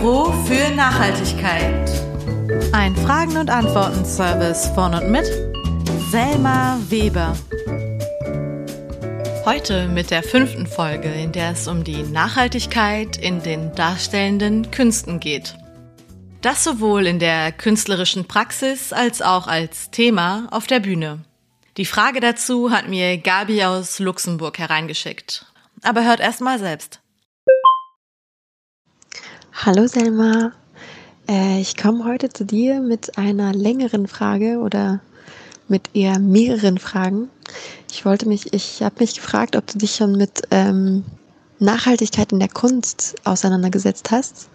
Büro für Nachhaltigkeit. Ein Fragen- und Antworten-Service von und mit Selma Weber. Heute mit der fünften Folge, in der es um die Nachhaltigkeit in den darstellenden Künsten geht. Das sowohl in der künstlerischen Praxis als auch als Thema auf der Bühne. Die Frage dazu hat mir Gabi aus Luxemburg hereingeschickt. Aber hört erst mal selbst. Hallo Selma, äh, ich komme heute zu dir mit einer längeren Frage oder mit eher mehreren Fragen. Ich wollte mich, ich habe mich gefragt, ob du dich schon mit ähm, Nachhaltigkeit in der Kunst auseinandergesetzt hast.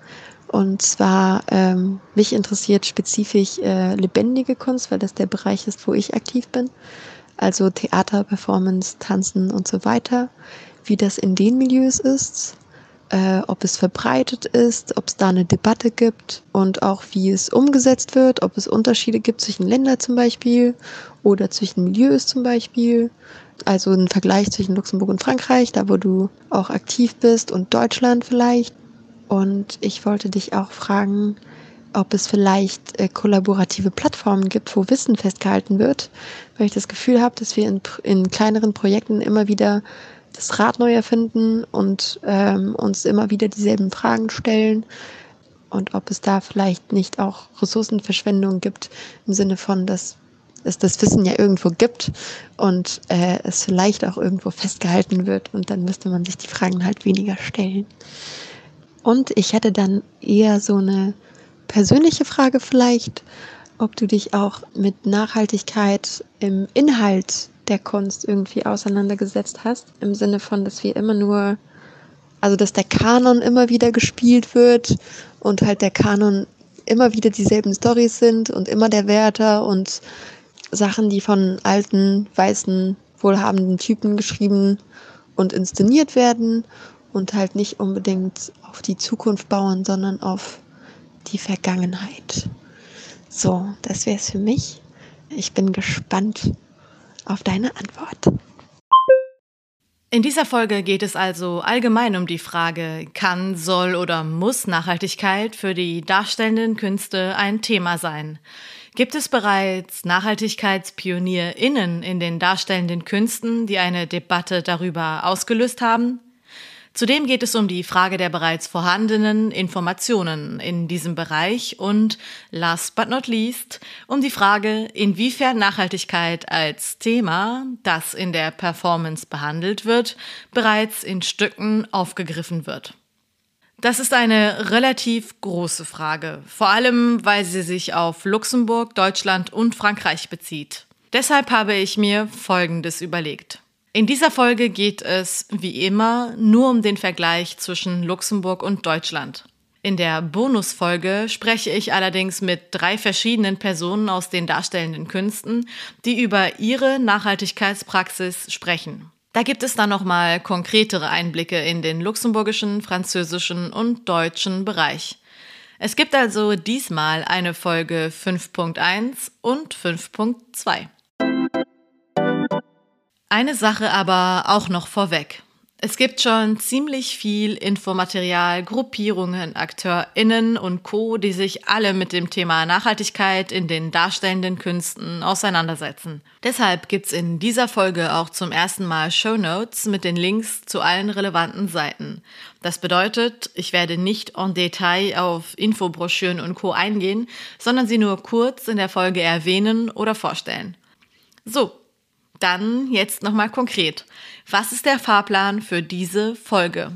Und zwar ähm, mich interessiert spezifisch äh, lebendige Kunst, weil das der Bereich ist, wo ich aktiv bin. Also Theater, Performance, Tanzen und so weiter. Wie das in den Milieus ist, äh, ob es verbreitet ist, ob es da eine Debatte gibt und auch wie es umgesetzt wird, ob es Unterschiede gibt zwischen Ländern zum Beispiel oder zwischen Milieus zum Beispiel. Also ein Vergleich zwischen Luxemburg und Frankreich, da wo du auch aktiv bist und Deutschland vielleicht. Und ich wollte dich auch fragen, ob es vielleicht äh, kollaborative Plattformen gibt, wo Wissen festgehalten wird, weil ich das Gefühl habe, dass wir in, in kleineren Projekten immer wieder das Rad neu erfinden und ähm, uns immer wieder dieselben Fragen stellen und ob es da vielleicht nicht auch Ressourcenverschwendung gibt im Sinne von, dass es das Wissen ja irgendwo gibt und äh, es vielleicht auch irgendwo festgehalten wird und dann müsste man sich die Fragen halt weniger stellen. Und ich hätte dann eher so eine persönliche Frage vielleicht, ob du dich auch mit Nachhaltigkeit im Inhalt der Kunst irgendwie auseinandergesetzt hast. Im Sinne von, dass wir immer nur, also dass der Kanon immer wieder gespielt wird und halt der Kanon immer wieder dieselben Stories sind und immer der Wärter und Sachen, die von alten, weißen, wohlhabenden Typen geschrieben und inszeniert werden und halt nicht unbedingt auf die Zukunft bauen, sondern auf die Vergangenheit. So, das wäre es für mich. Ich bin gespannt, auf deine Antwort. In dieser Folge geht es also allgemein um die Frage, kann, soll oder muss Nachhaltigkeit für die darstellenden Künste ein Thema sein? Gibt es bereits Nachhaltigkeitspionierinnen in den darstellenden Künsten, die eine Debatte darüber ausgelöst haben? Zudem geht es um die Frage der bereits vorhandenen Informationen in diesem Bereich und, last but not least, um die Frage, inwiefern Nachhaltigkeit als Thema, das in der Performance behandelt wird, bereits in Stücken aufgegriffen wird. Das ist eine relativ große Frage, vor allem weil sie sich auf Luxemburg, Deutschland und Frankreich bezieht. Deshalb habe ich mir Folgendes überlegt. In dieser Folge geht es, wie immer, nur um den Vergleich zwischen Luxemburg und Deutschland. In der Bonusfolge spreche ich allerdings mit drei verschiedenen Personen aus den darstellenden Künsten, die über ihre Nachhaltigkeitspraxis sprechen. Da gibt es dann nochmal konkretere Einblicke in den luxemburgischen, französischen und deutschen Bereich. Es gibt also diesmal eine Folge 5.1 und 5.2. Eine Sache aber auch noch vorweg. Es gibt schon ziemlich viel Infomaterial, Gruppierungen, AkteurInnen und Co., die sich alle mit dem Thema Nachhaltigkeit in den darstellenden Künsten auseinandersetzen. Deshalb gibt's in dieser Folge auch zum ersten Mal Show Notes mit den Links zu allen relevanten Seiten. Das bedeutet, ich werde nicht en Detail auf Infobroschüren und Co. eingehen, sondern sie nur kurz in der Folge erwähnen oder vorstellen. So, dann jetzt nochmal konkret. Was ist der Fahrplan für diese Folge?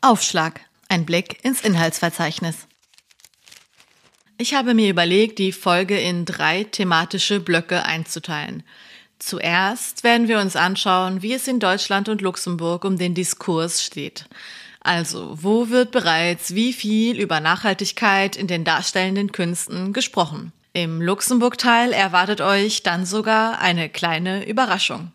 Aufschlag. Ein Blick ins Inhaltsverzeichnis. Ich habe mir überlegt, die Folge in drei thematische Blöcke einzuteilen. Zuerst werden wir uns anschauen, wie es in Deutschland und Luxemburg um den Diskurs steht. Also, wo wird bereits wie viel über Nachhaltigkeit in den darstellenden Künsten gesprochen? Im Luxemburg-Teil erwartet euch dann sogar eine kleine Überraschung.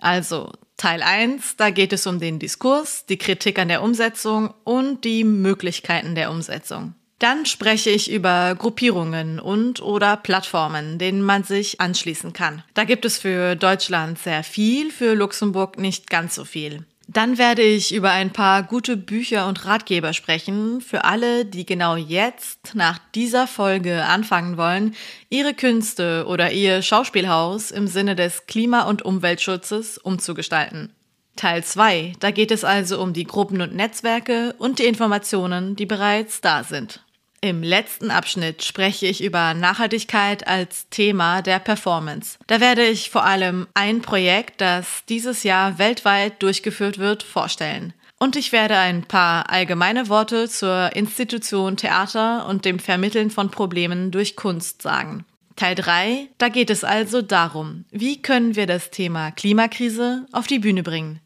Also Teil 1, da geht es um den Diskurs, die Kritik an der Umsetzung und die Möglichkeiten der Umsetzung. Dann spreche ich über Gruppierungen und oder Plattformen, denen man sich anschließen kann. Da gibt es für Deutschland sehr viel, für Luxemburg nicht ganz so viel. Dann werde ich über ein paar gute Bücher und Ratgeber sprechen für alle, die genau jetzt nach dieser Folge anfangen wollen, ihre Künste oder ihr Schauspielhaus im Sinne des Klima- und Umweltschutzes umzugestalten. Teil 2, da geht es also um die Gruppen und Netzwerke und die Informationen, die bereits da sind. Im letzten Abschnitt spreche ich über Nachhaltigkeit als Thema der Performance. Da werde ich vor allem ein Projekt, das dieses Jahr weltweit durchgeführt wird, vorstellen. Und ich werde ein paar allgemeine Worte zur Institution Theater und dem Vermitteln von Problemen durch Kunst sagen. Teil 3, da geht es also darum, wie können wir das Thema Klimakrise auf die Bühne bringen.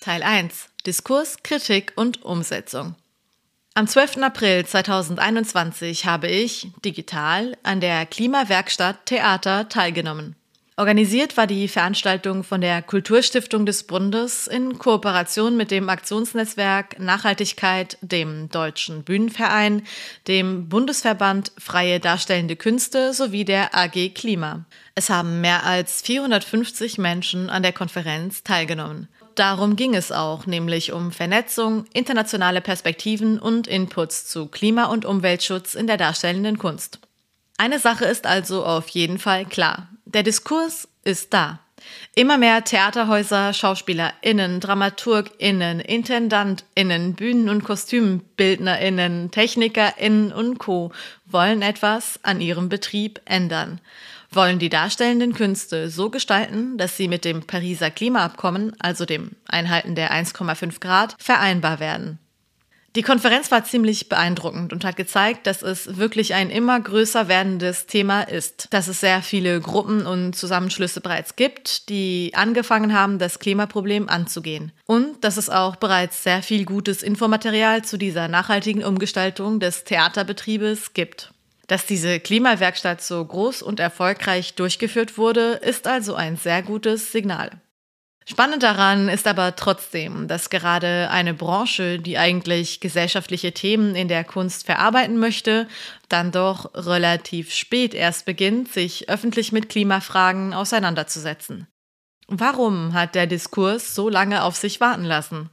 Teil 1 Diskurs, Kritik und Umsetzung. Am 12. April 2021 habe ich, digital, an der Klimawerkstatt Theater teilgenommen. Organisiert war die Veranstaltung von der Kulturstiftung des Bundes in Kooperation mit dem Aktionsnetzwerk Nachhaltigkeit, dem Deutschen Bühnenverein, dem Bundesverband Freie Darstellende Künste sowie der AG Klima. Es haben mehr als 450 Menschen an der Konferenz teilgenommen darum ging es auch, nämlich um Vernetzung, internationale Perspektiven und Inputs zu Klima- und Umweltschutz in der darstellenden Kunst. Eine Sache ist also auf jeden Fall klar. Der Diskurs ist da. Immer mehr Theaterhäuser, SchauspielerInnen, DramaturgInnen, IntendantInnen, Bühnen- und KostümbildnerInnen, TechnikerInnen und Co. wollen etwas an ihrem Betrieb ändern wollen die darstellenden Künste so gestalten, dass sie mit dem Pariser Klimaabkommen, also dem Einhalten der 1,5 Grad, vereinbar werden. Die Konferenz war ziemlich beeindruckend und hat gezeigt, dass es wirklich ein immer größer werdendes Thema ist, dass es sehr viele Gruppen und Zusammenschlüsse bereits gibt, die angefangen haben, das Klimaproblem anzugehen. Und dass es auch bereits sehr viel gutes Infomaterial zu dieser nachhaltigen Umgestaltung des Theaterbetriebes gibt. Dass diese Klimawerkstatt so groß und erfolgreich durchgeführt wurde, ist also ein sehr gutes Signal. Spannend daran ist aber trotzdem, dass gerade eine Branche, die eigentlich gesellschaftliche Themen in der Kunst verarbeiten möchte, dann doch relativ spät erst beginnt, sich öffentlich mit Klimafragen auseinanderzusetzen. Warum hat der Diskurs so lange auf sich warten lassen?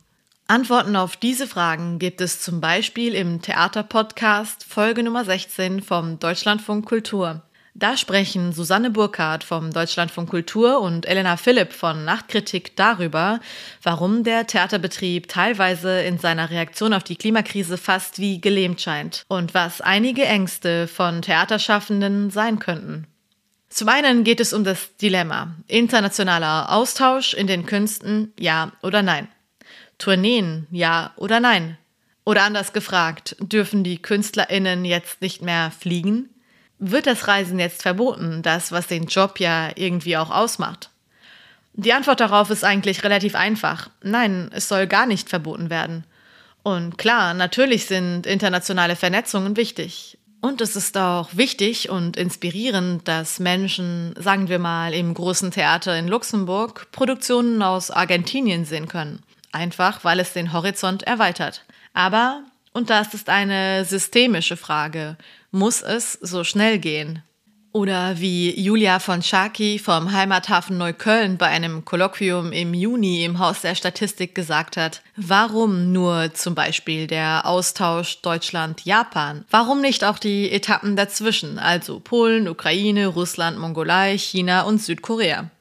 Antworten auf diese Fragen gibt es zum Beispiel im Theaterpodcast Folge Nummer 16 vom Deutschlandfunk Kultur. Da sprechen Susanne Burkhardt vom Deutschlandfunk Kultur und Elena Philipp von Nachtkritik darüber, warum der Theaterbetrieb teilweise in seiner Reaktion auf die Klimakrise fast wie gelähmt scheint und was einige Ängste von Theaterschaffenden sein könnten. Zum einen geht es um das Dilemma internationaler Austausch in den Künsten, ja oder nein. Tourneen, ja oder nein? Oder anders gefragt, dürfen die KünstlerInnen jetzt nicht mehr fliegen? Wird das Reisen jetzt verboten, das, was den Job ja irgendwie auch ausmacht? Die Antwort darauf ist eigentlich relativ einfach. Nein, es soll gar nicht verboten werden. Und klar, natürlich sind internationale Vernetzungen wichtig. Und es ist auch wichtig und inspirierend, dass Menschen, sagen wir mal, im großen Theater in Luxemburg Produktionen aus Argentinien sehen können einfach weil es den Horizont erweitert. Aber, und das ist eine systemische Frage, muss es so schnell gehen? Oder wie Julia von Schaki vom Heimathafen Neukölln bei einem Kolloquium im Juni im Haus der Statistik gesagt hat, warum nur zum Beispiel der Austausch Deutschland-Japan? Warum nicht auch die Etappen dazwischen, also Polen, Ukraine, Russland, Mongolei, China und Südkorea?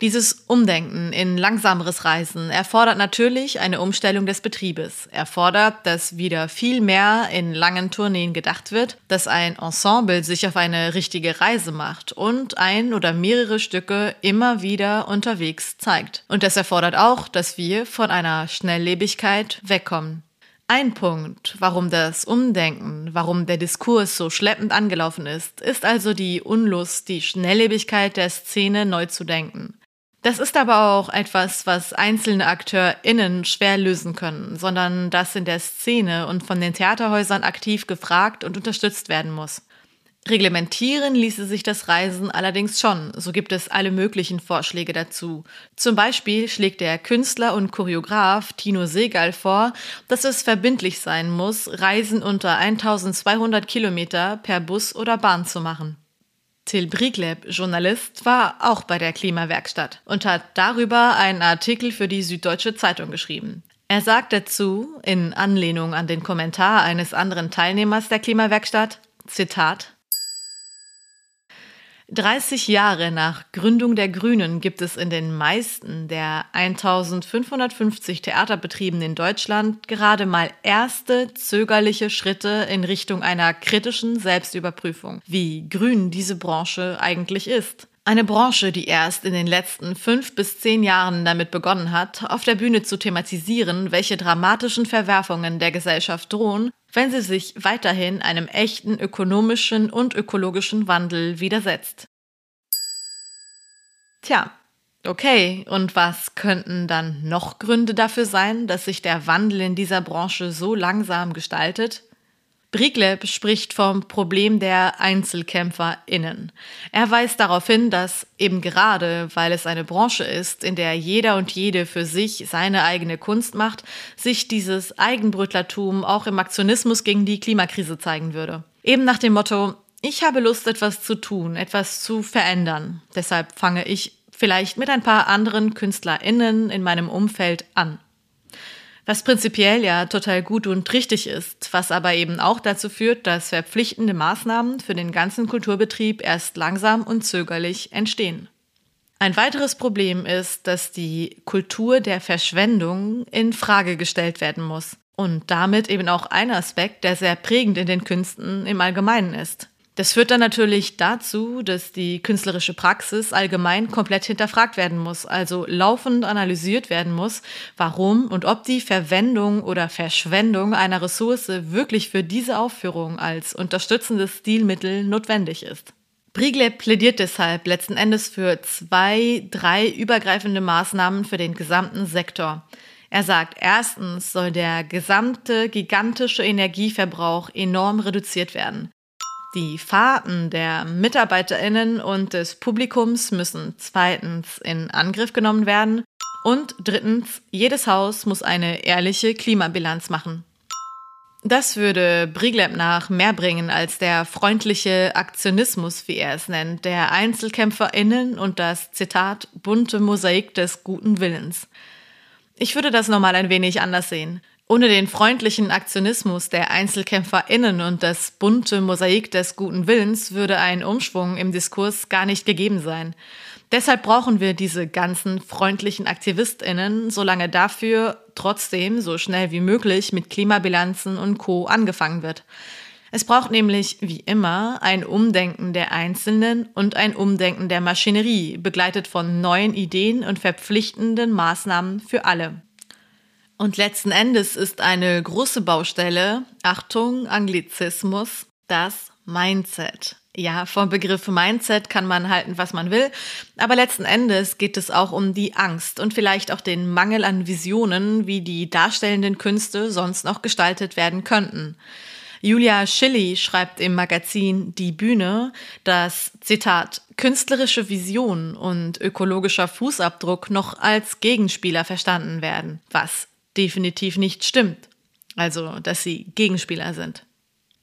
Dieses Umdenken in langsameres Reisen erfordert natürlich eine Umstellung des Betriebes, erfordert, dass wieder viel mehr in langen Tourneen gedacht wird, dass ein Ensemble sich auf eine richtige Reise macht und ein oder mehrere Stücke immer wieder unterwegs zeigt. Und das erfordert auch, dass wir von einer Schnelllebigkeit wegkommen. Ein Punkt, warum das Umdenken, warum der Diskurs so schleppend angelaufen ist, ist also die Unlust, die Schnelllebigkeit der Szene neu zu denken. Das ist aber auch etwas, was einzelne AkteurInnen schwer lösen können, sondern das in der Szene und von den Theaterhäusern aktiv gefragt und unterstützt werden muss. Reglementieren ließe sich das Reisen allerdings schon, so gibt es alle möglichen Vorschläge dazu. Zum Beispiel schlägt der Künstler und Choreograf Tino Segal vor, dass es verbindlich sein muss, Reisen unter 1200 Kilometer per Bus oder Bahn zu machen. Till Briegleb, Journalist, war auch bei der Klimawerkstatt und hat darüber einen Artikel für die Süddeutsche Zeitung geschrieben. Er sagt dazu, in Anlehnung an den Kommentar eines anderen Teilnehmers der Klimawerkstatt, Zitat, 30 Jahre nach Gründung der Grünen gibt es in den meisten der 1550 Theaterbetrieben in Deutschland gerade mal erste zögerliche Schritte in Richtung einer kritischen Selbstüberprüfung, wie grün diese Branche eigentlich ist. Eine Branche, die erst in den letzten fünf bis zehn Jahren damit begonnen hat, auf der Bühne zu thematisieren, welche dramatischen Verwerfungen der Gesellschaft drohen, wenn sie sich weiterhin einem echten ökonomischen und ökologischen Wandel widersetzt. Tja, okay, und was könnten dann noch Gründe dafür sein, dass sich der Wandel in dieser Branche so langsam gestaltet? Briegleb spricht vom Problem der EinzelkämpferInnen. Er weist darauf hin, dass eben gerade, weil es eine Branche ist, in der jeder und jede für sich seine eigene Kunst macht, sich dieses Eigenbrötlertum auch im Aktionismus gegen die Klimakrise zeigen würde. Eben nach dem Motto, ich habe Lust, etwas zu tun, etwas zu verändern. Deshalb fange ich vielleicht mit ein paar anderen KünstlerInnen in meinem Umfeld an. Was prinzipiell ja total gut und richtig ist, was aber eben auch dazu führt, dass verpflichtende Maßnahmen für den ganzen Kulturbetrieb erst langsam und zögerlich entstehen. Ein weiteres Problem ist, dass die Kultur der Verschwendung in Frage gestellt werden muss und damit eben auch ein Aspekt, der sehr prägend in den Künsten im Allgemeinen ist. Das führt dann natürlich dazu, dass die künstlerische Praxis allgemein komplett hinterfragt werden muss, also laufend analysiert werden muss, warum und ob die Verwendung oder Verschwendung einer Ressource wirklich für diese Aufführung als unterstützendes Stilmittel notwendig ist. Brigle plädiert deshalb letzten Endes für zwei, drei übergreifende Maßnahmen für den gesamten Sektor. Er sagt, erstens soll der gesamte gigantische Energieverbrauch enorm reduziert werden. Die Fahrten der Mitarbeiterinnen und des Publikums müssen zweitens in Angriff genommen werden und drittens, jedes Haus muss eine ehrliche Klimabilanz machen. Das würde Brigleb nach mehr bringen als der freundliche Aktionismus, wie er es nennt, der EinzelkämpferInnen und das Zitat bunte Mosaik des guten Willens. Ich würde das nochmal ein wenig anders sehen. Ohne den freundlichen Aktionismus der EinzelkämpferInnen und das bunte Mosaik des guten Willens würde ein Umschwung im Diskurs gar nicht gegeben sein. Deshalb brauchen wir diese ganzen freundlichen AktivistInnen, solange dafür trotzdem so schnell wie möglich mit Klimabilanzen und Co. angefangen wird. Es braucht nämlich, wie immer, ein Umdenken der Einzelnen und ein Umdenken der Maschinerie, begleitet von neuen Ideen und verpflichtenden Maßnahmen für alle. Und letzten Endes ist eine große Baustelle, Achtung, Anglizismus, das Mindset. Ja, vom Begriff Mindset kann man halten, was man will, aber letzten Endes geht es auch um die Angst und vielleicht auch den Mangel an Visionen, wie die darstellenden Künste sonst noch gestaltet werden könnten. Julia Schilly schreibt im Magazin Die Bühne, dass, Zitat, künstlerische Vision und ökologischer Fußabdruck noch als Gegenspieler verstanden werden, was definitiv nicht stimmt. Also, dass sie Gegenspieler sind.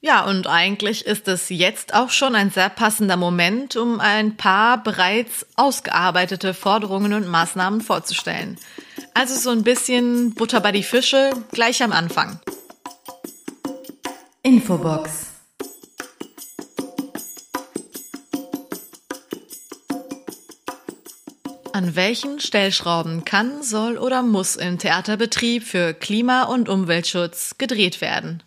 Ja, und eigentlich ist es jetzt auch schon ein sehr passender Moment, um ein paar bereits ausgearbeitete Forderungen und Maßnahmen vorzustellen. Also so ein bisschen Butter bei die Fische gleich am Anfang. Infobox. An welchen Stellschrauben kann, soll oder muss im Theaterbetrieb für Klima- und Umweltschutz gedreht werden?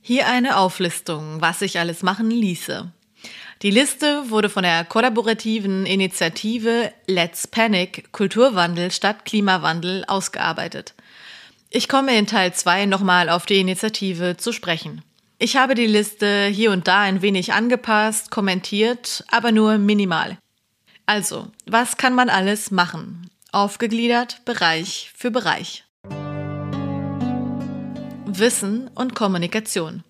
Hier eine Auflistung, was sich alles machen ließe. Die Liste wurde von der kollaborativen Initiative Let's Panic Kulturwandel statt Klimawandel ausgearbeitet. Ich komme in Teil 2 nochmal auf die Initiative zu sprechen. Ich habe die Liste hier und da ein wenig angepasst, kommentiert, aber nur minimal. Also, was kann man alles machen? Aufgegliedert Bereich für Bereich. Wissen und Kommunikation.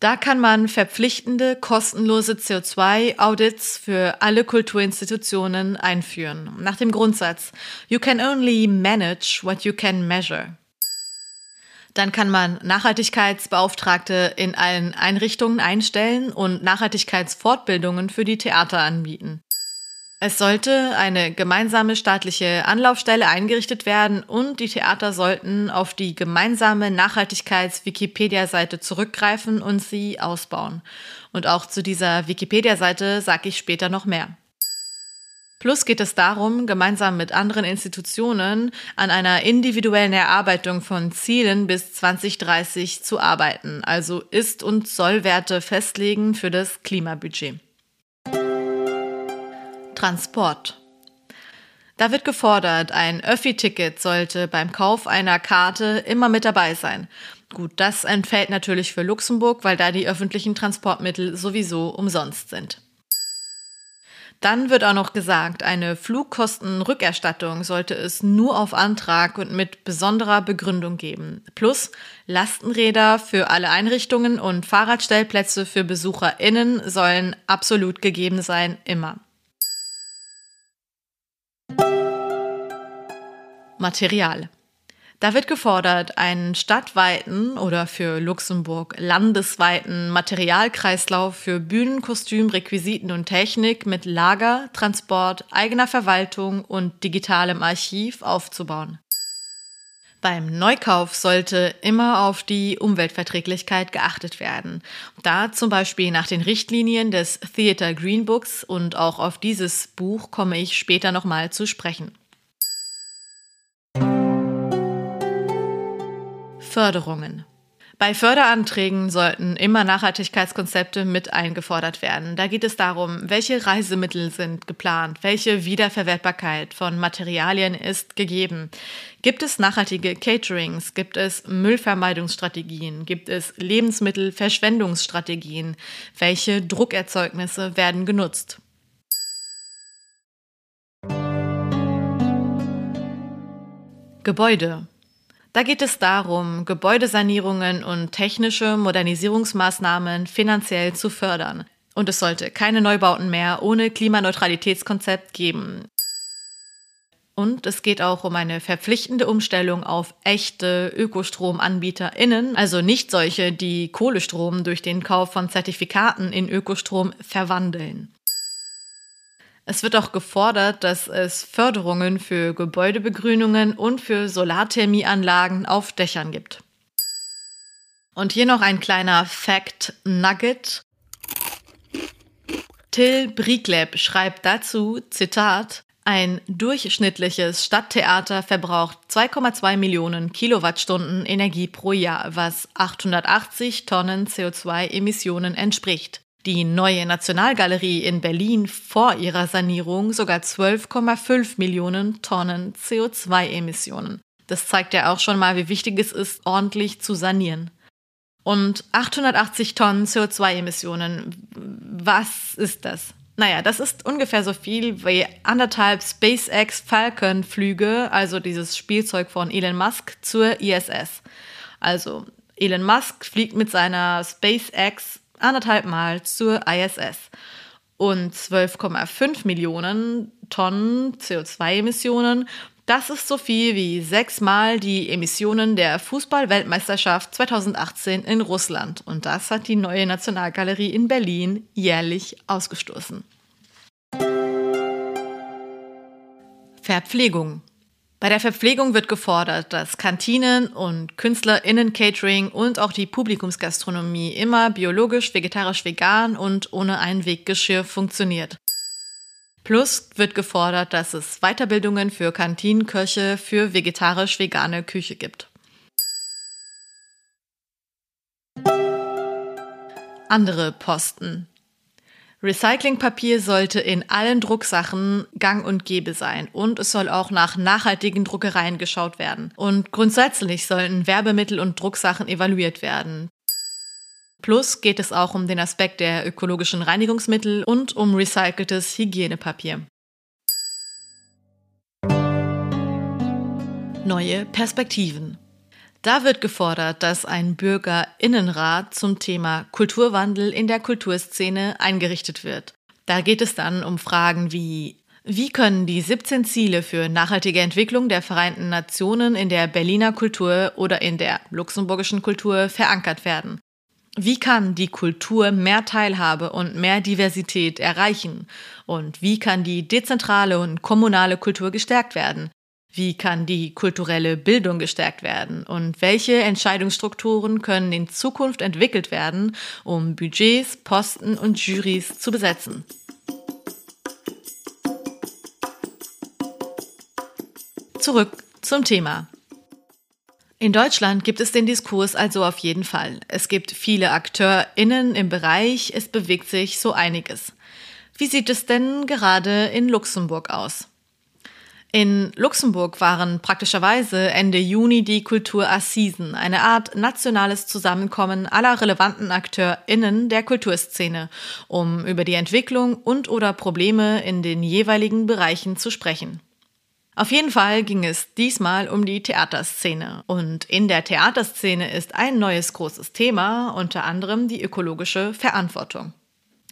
Da kann man verpflichtende, kostenlose CO2-Audits für alle Kulturinstitutionen einführen, nach dem Grundsatz You can only manage what you can measure. Dann kann man Nachhaltigkeitsbeauftragte in allen Einrichtungen einstellen und Nachhaltigkeitsfortbildungen für die Theater anbieten. Es sollte eine gemeinsame staatliche Anlaufstelle eingerichtet werden und die Theater sollten auf die gemeinsame Nachhaltigkeits-Wikipedia-Seite zurückgreifen und sie ausbauen. Und auch zu dieser Wikipedia-Seite sage ich später noch mehr. Plus geht es darum, gemeinsam mit anderen Institutionen an einer individuellen Erarbeitung von Zielen bis 2030 zu arbeiten, also Ist- und Sollwerte festlegen für das Klimabudget. Transport. Da wird gefordert, ein Öffi-Ticket sollte beim Kauf einer Karte immer mit dabei sein. Gut, das entfällt natürlich für Luxemburg, weil da die öffentlichen Transportmittel sowieso umsonst sind. Dann wird auch noch gesagt, eine Flugkostenrückerstattung sollte es nur auf Antrag und mit besonderer Begründung geben. Plus Lastenräder für alle Einrichtungen und Fahrradstellplätze für BesucherInnen sollen absolut gegeben sein, immer. Material. Da wird gefordert, einen stadtweiten oder für Luxemburg landesweiten Materialkreislauf für Bühnen, Kostüm, Requisiten und Technik mit Lager, Transport, eigener Verwaltung und digitalem Archiv aufzubauen. Beim Neukauf sollte immer auf die Umweltverträglichkeit geachtet werden. Da zum Beispiel nach den Richtlinien des Theater Green Books und auch auf dieses Buch komme ich später nochmal zu sprechen. Förderungen. Bei Förderanträgen sollten immer Nachhaltigkeitskonzepte mit eingefordert werden. Da geht es darum, welche Reisemittel sind geplant, welche Wiederverwertbarkeit von Materialien ist gegeben. Gibt es nachhaltige Caterings? Gibt es Müllvermeidungsstrategien? Gibt es Lebensmittelverschwendungsstrategien? Welche Druckerzeugnisse werden genutzt? Gebäude. Da geht es darum, Gebäudesanierungen und technische Modernisierungsmaßnahmen finanziell zu fördern. Und es sollte keine Neubauten mehr ohne Klimaneutralitätskonzept geben. Und es geht auch um eine verpflichtende Umstellung auf echte ÖkostromanbieterInnen, also nicht solche, die Kohlestrom durch den Kauf von Zertifikaten in Ökostrom verwandeln. Es wird auch gefordert, dass es Förderungen für Gebäudebegrünungen und für Solarthermieanlagen auf Dächern gibt. Und hier noch ein kleiner Fact Nugget. Till Briegleb schreibt dazu, Zitat, ein durchschnittliches Stadttheater verbraucht 2,2 Millionen Kilowattstunden Energie pro Jahr, was 880 Tonnen CO2-Emissionen entspricht die neue Nationalgalerie in Berlin vor ihrer Sanierung sogar 12,5 Millionen Tonnen CO2-Emissionen. Das zeigt ja auch schon mal, wie wichtig es ist, ordentlich zu sanieren. Und 880 Tonnen CO2-Emissionen, was ist das? Naja, das ist ungefähr so viel wie anderthalb SpaceX Falcon-Flüge, also dieses Spielzeug von Elon Musk, zur ISS. Also Elon Musk fliegt mit seiner SpaceX anderthalb Mal zur ISS. Und 12,5 Millionen Tonnen CO2-Emissionen, das ist so viel wie sechsmal die Emissionen der Fußball-Weltmeisterschaft 2018 in Russland. Und das hat die neue Nationalgalerie in Berlin jährlich ausgestoßen. Verpflegung. Bei der Verpflegung wird gefordert, dass Kantinen und KünstlerInnen-Catering und auch die Publikumsgastronomie immer biologisch, vegetarisch, vegan und ohne Einweggeschirr funktioniert. Plus wird gefordert, dass es Weiterbildungen für Kantinenköche für vegetarisch-vegane Küche gibt. Andere Posten. Recyclingpapier sollte in allen Drucksachen gang und gäbe sein und es soll auch nach nachhaltigen Druckereien geschaut werden. Und grundsätzlich sollen Werbemittel und Drucksachen evaluiert werden. Plus geht es auch um den Aspekt der ökologischen Reinigungsmittel und um recyceltes Hygienepapier. Neue Perspektiven. Da wird gefordert, dass ein Bürgerinnenrat zum Thema Kulturwandel in der Kulturszene eingerichtet wird. Da geht es dann um Fragen wie Wie können die 17 Ziele für nachhaltige Entwicklung der Vereinten Nationen in der Berliner Kultur oder in der luxemburgischen Kultur verankert werden? Wie kann die Kultur mehr Teilhabe und mehr Diversität erreichen? Und wie kann die dezentrale und kommunale Kultur gestärkt werden? Wie kann die kulturelle Bildung gestärkt werden? Und welche Entscheidungsstrukturen können in Zukunft entwickelt werden, um Budgets, Posten und Jurys zu besetzen? Zurück zum Thema. In Deutschland gibt es den Diskurs also auf jeden Fall. Es gibt viele AkteurInnen im Bereich, es bewegt sich so einiges. Wie sieht es denn gerade in Luxemburg aus? In Luxemburg waren praktischerweise Ende Juni die Kulturassisen, eine Art nationales Zusammenkommen aller relevanten AkteurInnen der Kulturszene, um über die Entwicklung und oder Probleme in den jeweiligen Bereichen zu sprechen. Auf jeden Fall ging es diesmal um die Theaterszene. Und in der Theaterszene ist ein neues großes Thema, unter anderem die ökologische Verantwortung.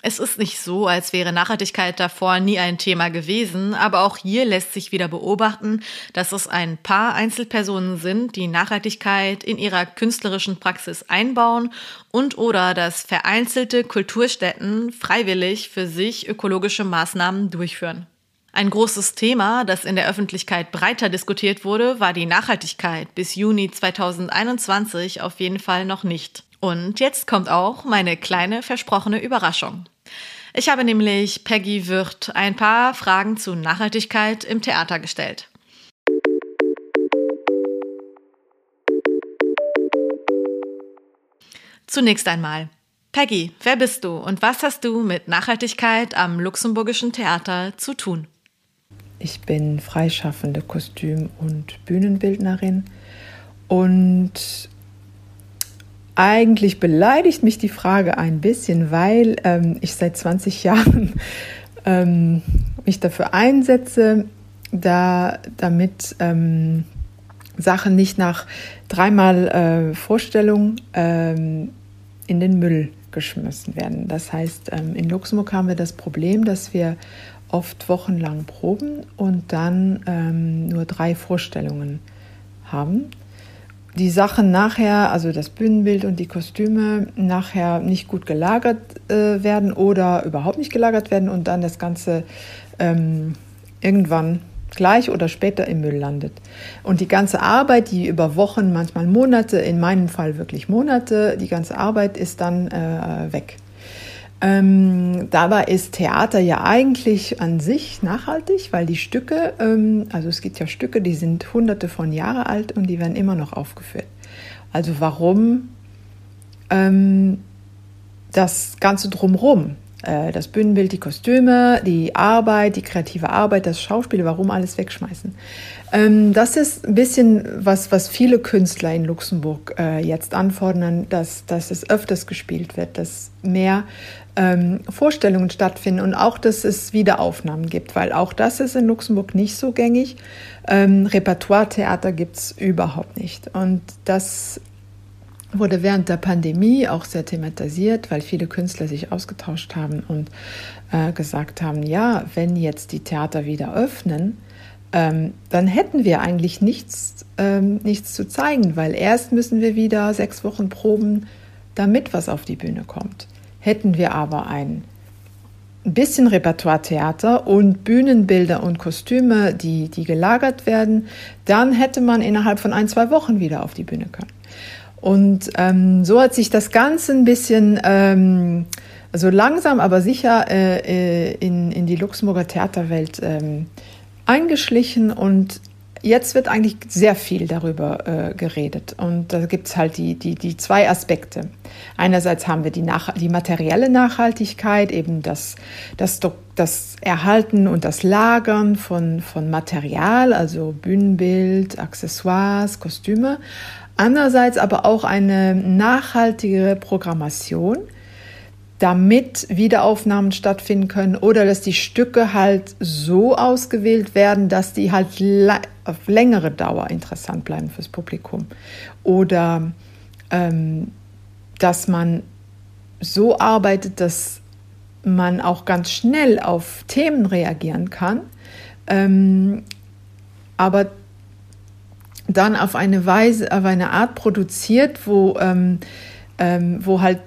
Es ist nicht so, als wäre Nachhaltigkeit davor nie ein Thema gewesen, aber auch hier lässt sich wieder beobachten, dass es ein paar Einzelpersonen sind, die Nachhaltigkeit in ihrer künstlerischen Praxis einbauen und oder dass vereinzelte Kulturstätten freiwillig für sich ökologische Maßnahmen durchführen. Ein großes Thema, das in der Öffentlichkeit breiter diskutiert wurde, war die Nachhaltigkeit bis Juni 2021 auf jeden Fall noch nicht. Und jetzt kommt auch meine kleine versprochene Überraschung. Ich habe nämlich Peggy Wirth ein paar Fragen zu Nachhaltigkeit im Theater gestellt. Zunächst einmal, Peggy, wer bist du und was hast du mit Nachhaltigkeit am Luxemburgischen Theater zu tun? Ich bin freischaffende Kostüm- und Bühnenbildnerin und eigentlich beleidigt mich die Frage ein bisschen, weil ähm, ich seit 20 Jahren ähm, mich dafür einsetze, da, damit ähm, Sachen nicht nach dreimal äh, Vorstellung ähm, in den Müll geschmissen werden. Das heißt, ähm, in Luxemburg haben wir das Problem, dass wir oft wochenlang proben und dann ähm, nur drei Vorstellungen haben. Die Sachen nachher, also das Bühnenbild und die Kostüme, nachher nicht gut gelagert äh, werden oder überhaupt nicht gelagert werden und dann das Ganze ähm, irgendwann gleich oder später im Müll landet. Und die ganze Arbeit, die über Wochen, manchmal Monate, in meinem Fall wirklich Monate, die ganze Arbeit ist dann äh, weg. Ähm, dabei ist Theater ja eigentlich an sich nachhaltig, weil die Stücke, ähm, also es gibt ja Stücke, die sind hunderte von Jahren alt und die werden immer noch aufgeführt. Also warum ähm, das Ganze drumherum? Äh, das Bühnenbild, die Kostüme, die Arbeit, die kreative Arbeit, das Schauspiel, warum alles wegschmeißen? Ähm, das ist ein bisschen was, was viele Künstler in Luxemburg äh, jetzt anfordern, dass, dass es öfters gespielt wird, dass mehr ähm, Vorstellungen stattfinden und auch, dass es Wiederaufnahmen gibt, weil auch das ist in Luxemburg nicht so gängig. Ähm, Repertoire-Theater gibt es überhaupt nicht. Und das wurde während der Pandemie auch sehr thematisiert, weil viele Künstler sich ausgetauscht haben und äh, gesagt haben, ja, wenn jetzt die Theater wieder öffnen, ähm, dann hätten wir eigentlich nichts, ähm, nichts zu zeigen, weil erst müssen wir wieder sechs Wochen proben, damit was auf die Bühne kommt. Hätten wir aber ein bisschen Repertoire-Theater und Bühnenbilder und Kostüme, die, die gelagert werden, dann hätte man innerhalb von ein, zwei Wochen wieder auf die Bühne können. Und ähm, so hat sich das Ganze ein bisschen, ähm, also langsam, aber sicher äh, äh in, in die Luxemburger Theaterwelt ähm, eingeschlichen und jetzt wird eigentlich sehr viel darüber äh, geredet. Und da gibt es halt die, die, die zwei Aspekte. Einerseits haben wir die, nach, die materielle Nachhaltigkeit, eben das, das, das Erhalten und das Lagern von, von Material, also Bühnenbild, Accessoires, Kostüme. Andererseits aber auch eine nachhaltige Programmation damit Wiederaufnahmen stattfinden können oder dass die Stücke halt so ausgewählt werden, dass die halt auf längere Dauer interessant bleiben fürs Publikum. Oder ähm, dass man so arbeitet, dass man auch ganz schnell auf Themen reagieren kann, ähm, aber dann auf eine Weise, auf eine Art produziert, wo, ähm, ähm, wo halt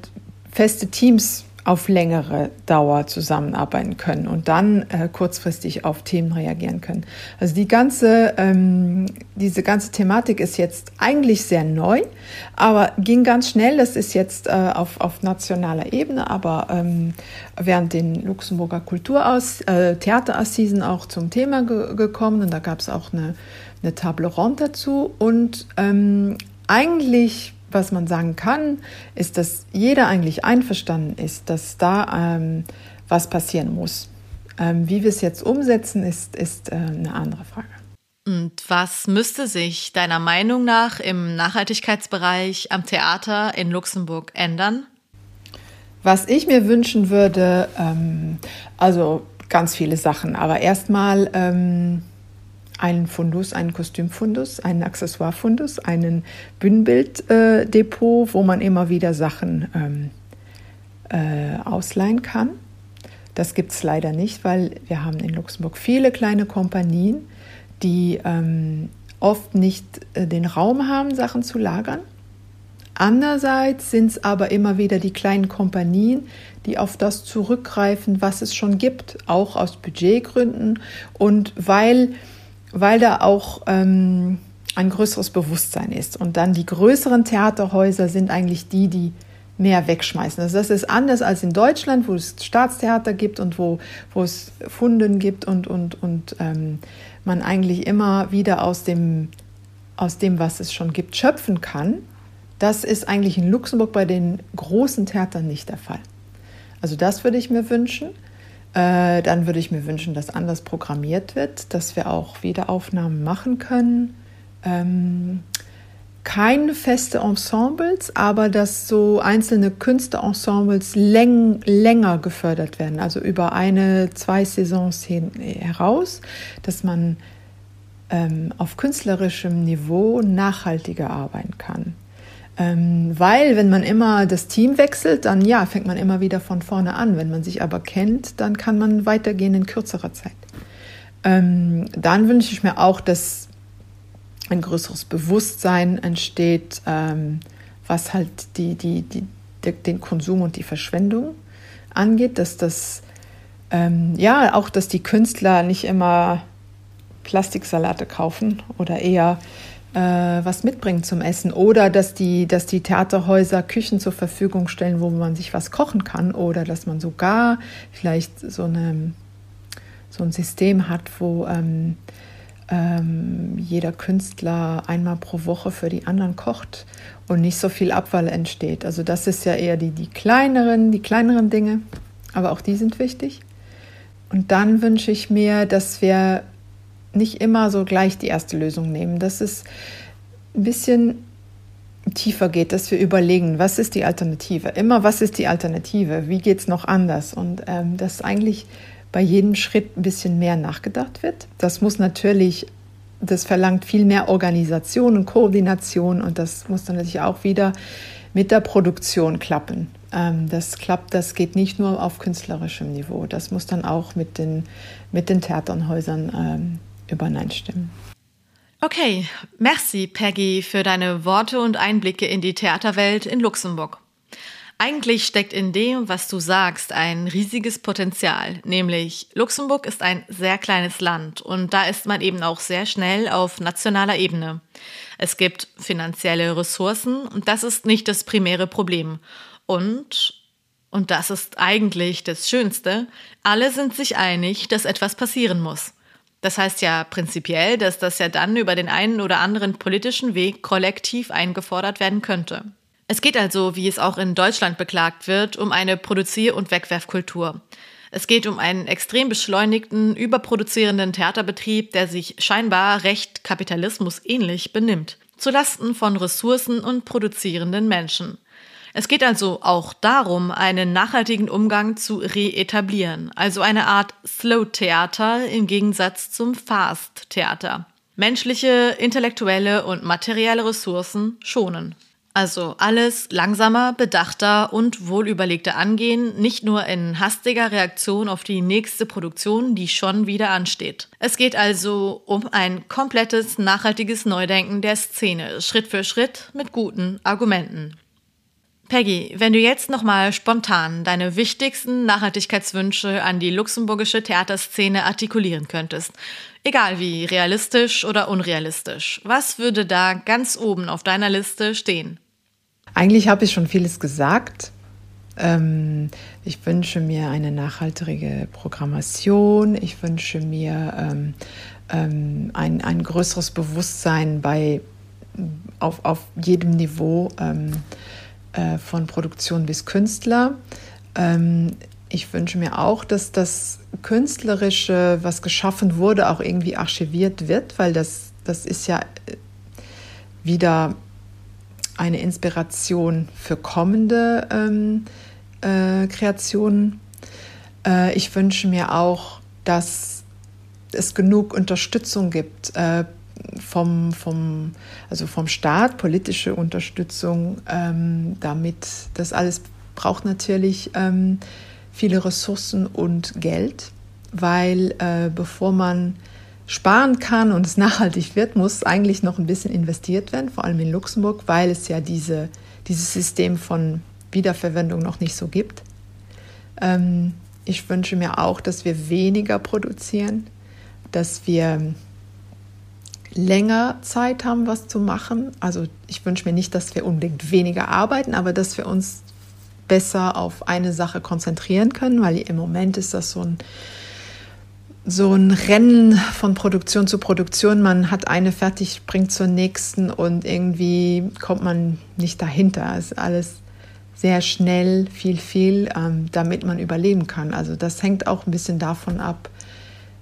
feste Teams auf längere Dauer zusammenarbeiten können und dann äh, kurzfristig auf Themen reagieren können. Also die ganze, ähm, diese ganze Thematik ist jetzt eigentlich sehr neu, aber ging ganz schnell. Das ist jetzt äh, auf, auf nationaler Ebene, aber ähm, während den Luxemburger Kulturaus, äh, Theaterassisen auch zum Thema ge gekommen und da gab es auch eine, eine Table Ronde dazu und ähm, eigentlich was man sagen kann, ist, dass jeder eigentlich einverstanden ist, dass da ähm, was passieren muss. Ähm, wie wir es jetzt umsetzen, ist, ist äh, eine andere Frage. Und was müsste sich deiner Meinung nach im Nachhaltigkeitsbereich am Theater in Luxemburg ändern? Was ich mir wünschen würde, ähm, also ganz viele Sachen, aber erstmal ähm, einen Fundus, einen Kostümfundus, einen Accessoirefundus, einen Bühnenbilddepot, äh, wo man immer wieder Sachen ähm, äh, ausleihen kann. Das gibt es leider nicht, weil wir haben in Luxemburg viele kleine Kompanien, die ähm, oft nicht äh, den Raum haben, Sachen zu lagern. Andererseits sind es aber immer wieder die kleinen Kompanien, die auf das zurückgreifen, was es schon gibt, auch aus Budgetgründen und weil weil da auch ähm, ein größeres Bewusstsein ist. Und dann die größeren Theaterhäuser sind eigentlich die, die mehr wegschmeißen. Also das ist anders als in Deutschland, wo es Staatstheater gibt und wo, wo es Funden gibt und, und, und ähm, man eigentlich immer wieder aus dem, aus dem, was es schon gibt, schöpfen kann. Das ist eigentlich in Luxemburg bei den großen Theatern nicht der Fall. Also das würde ich mir wünschen. Äh, dann würde ich mir wünschen, dass anders programmiert wird, dass wir auch Wiederaufnahmen machen können. Ähm, keine feste Ensembles, aber dass so einzelne Künstlerensembles läng, länger gefördert werden, also über eine, zwei Saisons hin, heraus, dass man ähm, auf künstlerischem Niveau nachhaltiger arbeiten kann. Ähm, weil, wenn man immer das Team wechselt, dann ja, fängt man immer wieder von vorne an. Wenn man sich aber kennt, dann kann man weitergehen in kürzerer Zeit. Ähm, dann wünsche ich mir auch, dass ein größeres Bewusstsein entsteht, ähm, was halt die, die, die, den Konsum und die Verschwendung angeht, dass das ähm, ja auch, dass die Künstler nicht immer Plastiksalate kaufen oder eher was mitbringen zum Essen oder dass die, dass die Theaterhäuser Küchen zur Verfügung stellen, wo man sich was kochen kann oder dass man sogar vielleicht so, eine, so ein System hat, wo ähm, ähm, jeder Künstler einmal pro Woche für die anderen kocht und nicht so viel Abfall entsteht. Also das ist ja eher die, die kleineren, die kleineren Dinge, aber auch die sind wichtig. Und dann wünsche ich mir, dass wir nicht immer so gleich die erste Lösung nehmen, dass es ein bisschen tiefer geht, dass wir überlegen, was ist die Alternative? Immer, was ist die Alternative? Wie geht es noch anders? Und ähm, dass eigentlich bei jedem Schritt ein bisschen mehr nachgedacht wird. Das muss natürlich, das verlangt viel mehr Organisation und Koordination und das muss dann natürlich auch wieder mit der Produktion klappen. Ähm, das klappt, das geht nicht nur auf künstlerischem Niveau. Das muss dann auch mit den, mit den Theaternhäusern ähm, übereinstimmen. Okay, merci Peggy für deine Worte und Einblicke in die Theaterwelt in Luxemburg. Eigentlich steckt in dem, was du sagst, ein riesiges Potenzial, nämlich Luxemburg ist ein sehr kleines Land und da ist man eben auch sehr schnell auf nationaler Ebene. Es gibt finanzielle Ressourcen und das ist nicht das primäre Problem. Und, und das ist eigentlich das Schönste, alle sind sich einig, dass etwas passieren muss. Das heißt ja prinzipiell, dass das ja dann über den einen oder anderen politischen Weg kollektiv eingefordert werden könnte. Es geht also, wie es auch in Deutschland beklagt wird, um eine Produzier- und Wegwerfkultur. Es geht um einen extrem beschleunigten, überproduzierenden Theaterbetrieb, der sich scheinbar recht kapitalismusähnlich benimmt, zulasten von Ressourcen und produzierenden Menschen. Es geht also auch darum, einen nachhaltigen Umgang zu reetablieren, also eine Art Slow-Theater im Gegensatz zum Fast-Theater. Menschliche, intellektuelle und materielle Ressourcen schonen. Also alles langsamer, bedachter und wohlüberlegter angehen, nicht nur in hastiger Reaktion auf die nächste Produktion, die schon wieder ansteht. Es geht also um ein komplettes, nachhaltiges Neudenken der Szene, Schritt für Schritt mit guten Argumenten. Peggy, wenn du jetzt nochmal spontan deine wichtigsten Nachhaltigkeitswünsche an die luxemburgische Theaterszene artikulieren könntest, egal wie realistisch oder unrealistisch, was würde da ganz oben auf deiner Liste stehen? Eigentlich habe ich schon vieles gesagt. Ähm, ich wünsche mir eine nachhaltige Programmation. Ich wünsche mir ähm, ähm, ein, ein größeres Bewusstsein bei, auf, auf jedem Niveau äh, von Produktion bis Künstler. Ähm, ich wünsche mir auch, dass das Künstlerische, was geschaffen wurde, auch irgendwie archiviert wird, weil das, das ist ja äh, wieder eine Inspiration für kommende ähm, äh, Kreationen. Äh, ich wünsche mir auch, dass es genug Unterstützung gibt, äh, vom, vom, also vom Staat, politische Unterstützung, ähm, damit das alles braucht natürlich ähm, viele Ressourcen und Geld, weil äh, bevor man sparen kann und es nachhaltig wird, muss eigentlich noch ein bisschen investiert werden, vor allem in Luxemburg, weil es ja diese, dieses System von Wiederverwendung noch nicht so gibt. Ähm, ich wünsche mir auch, dass wir weniger produzieren, dass wir länger Zeit haben, was zu machen. Also ich wünsche mir nicht, dass wir unbedingt weniger arbeiten, aber dass wir uns besser auf eine Sache konzentrieren können, weil im Moment ist das so ein, so ein Rennen von Produktion zu Produktion. Man hat eine fertig, springt zur nächsten und irgendwie kommt man nicht dahinter. Es ist alles sehr schnell, viel, viel, ähm, damit man überleben kann. Also das hängt auch ein bisschen davon ab,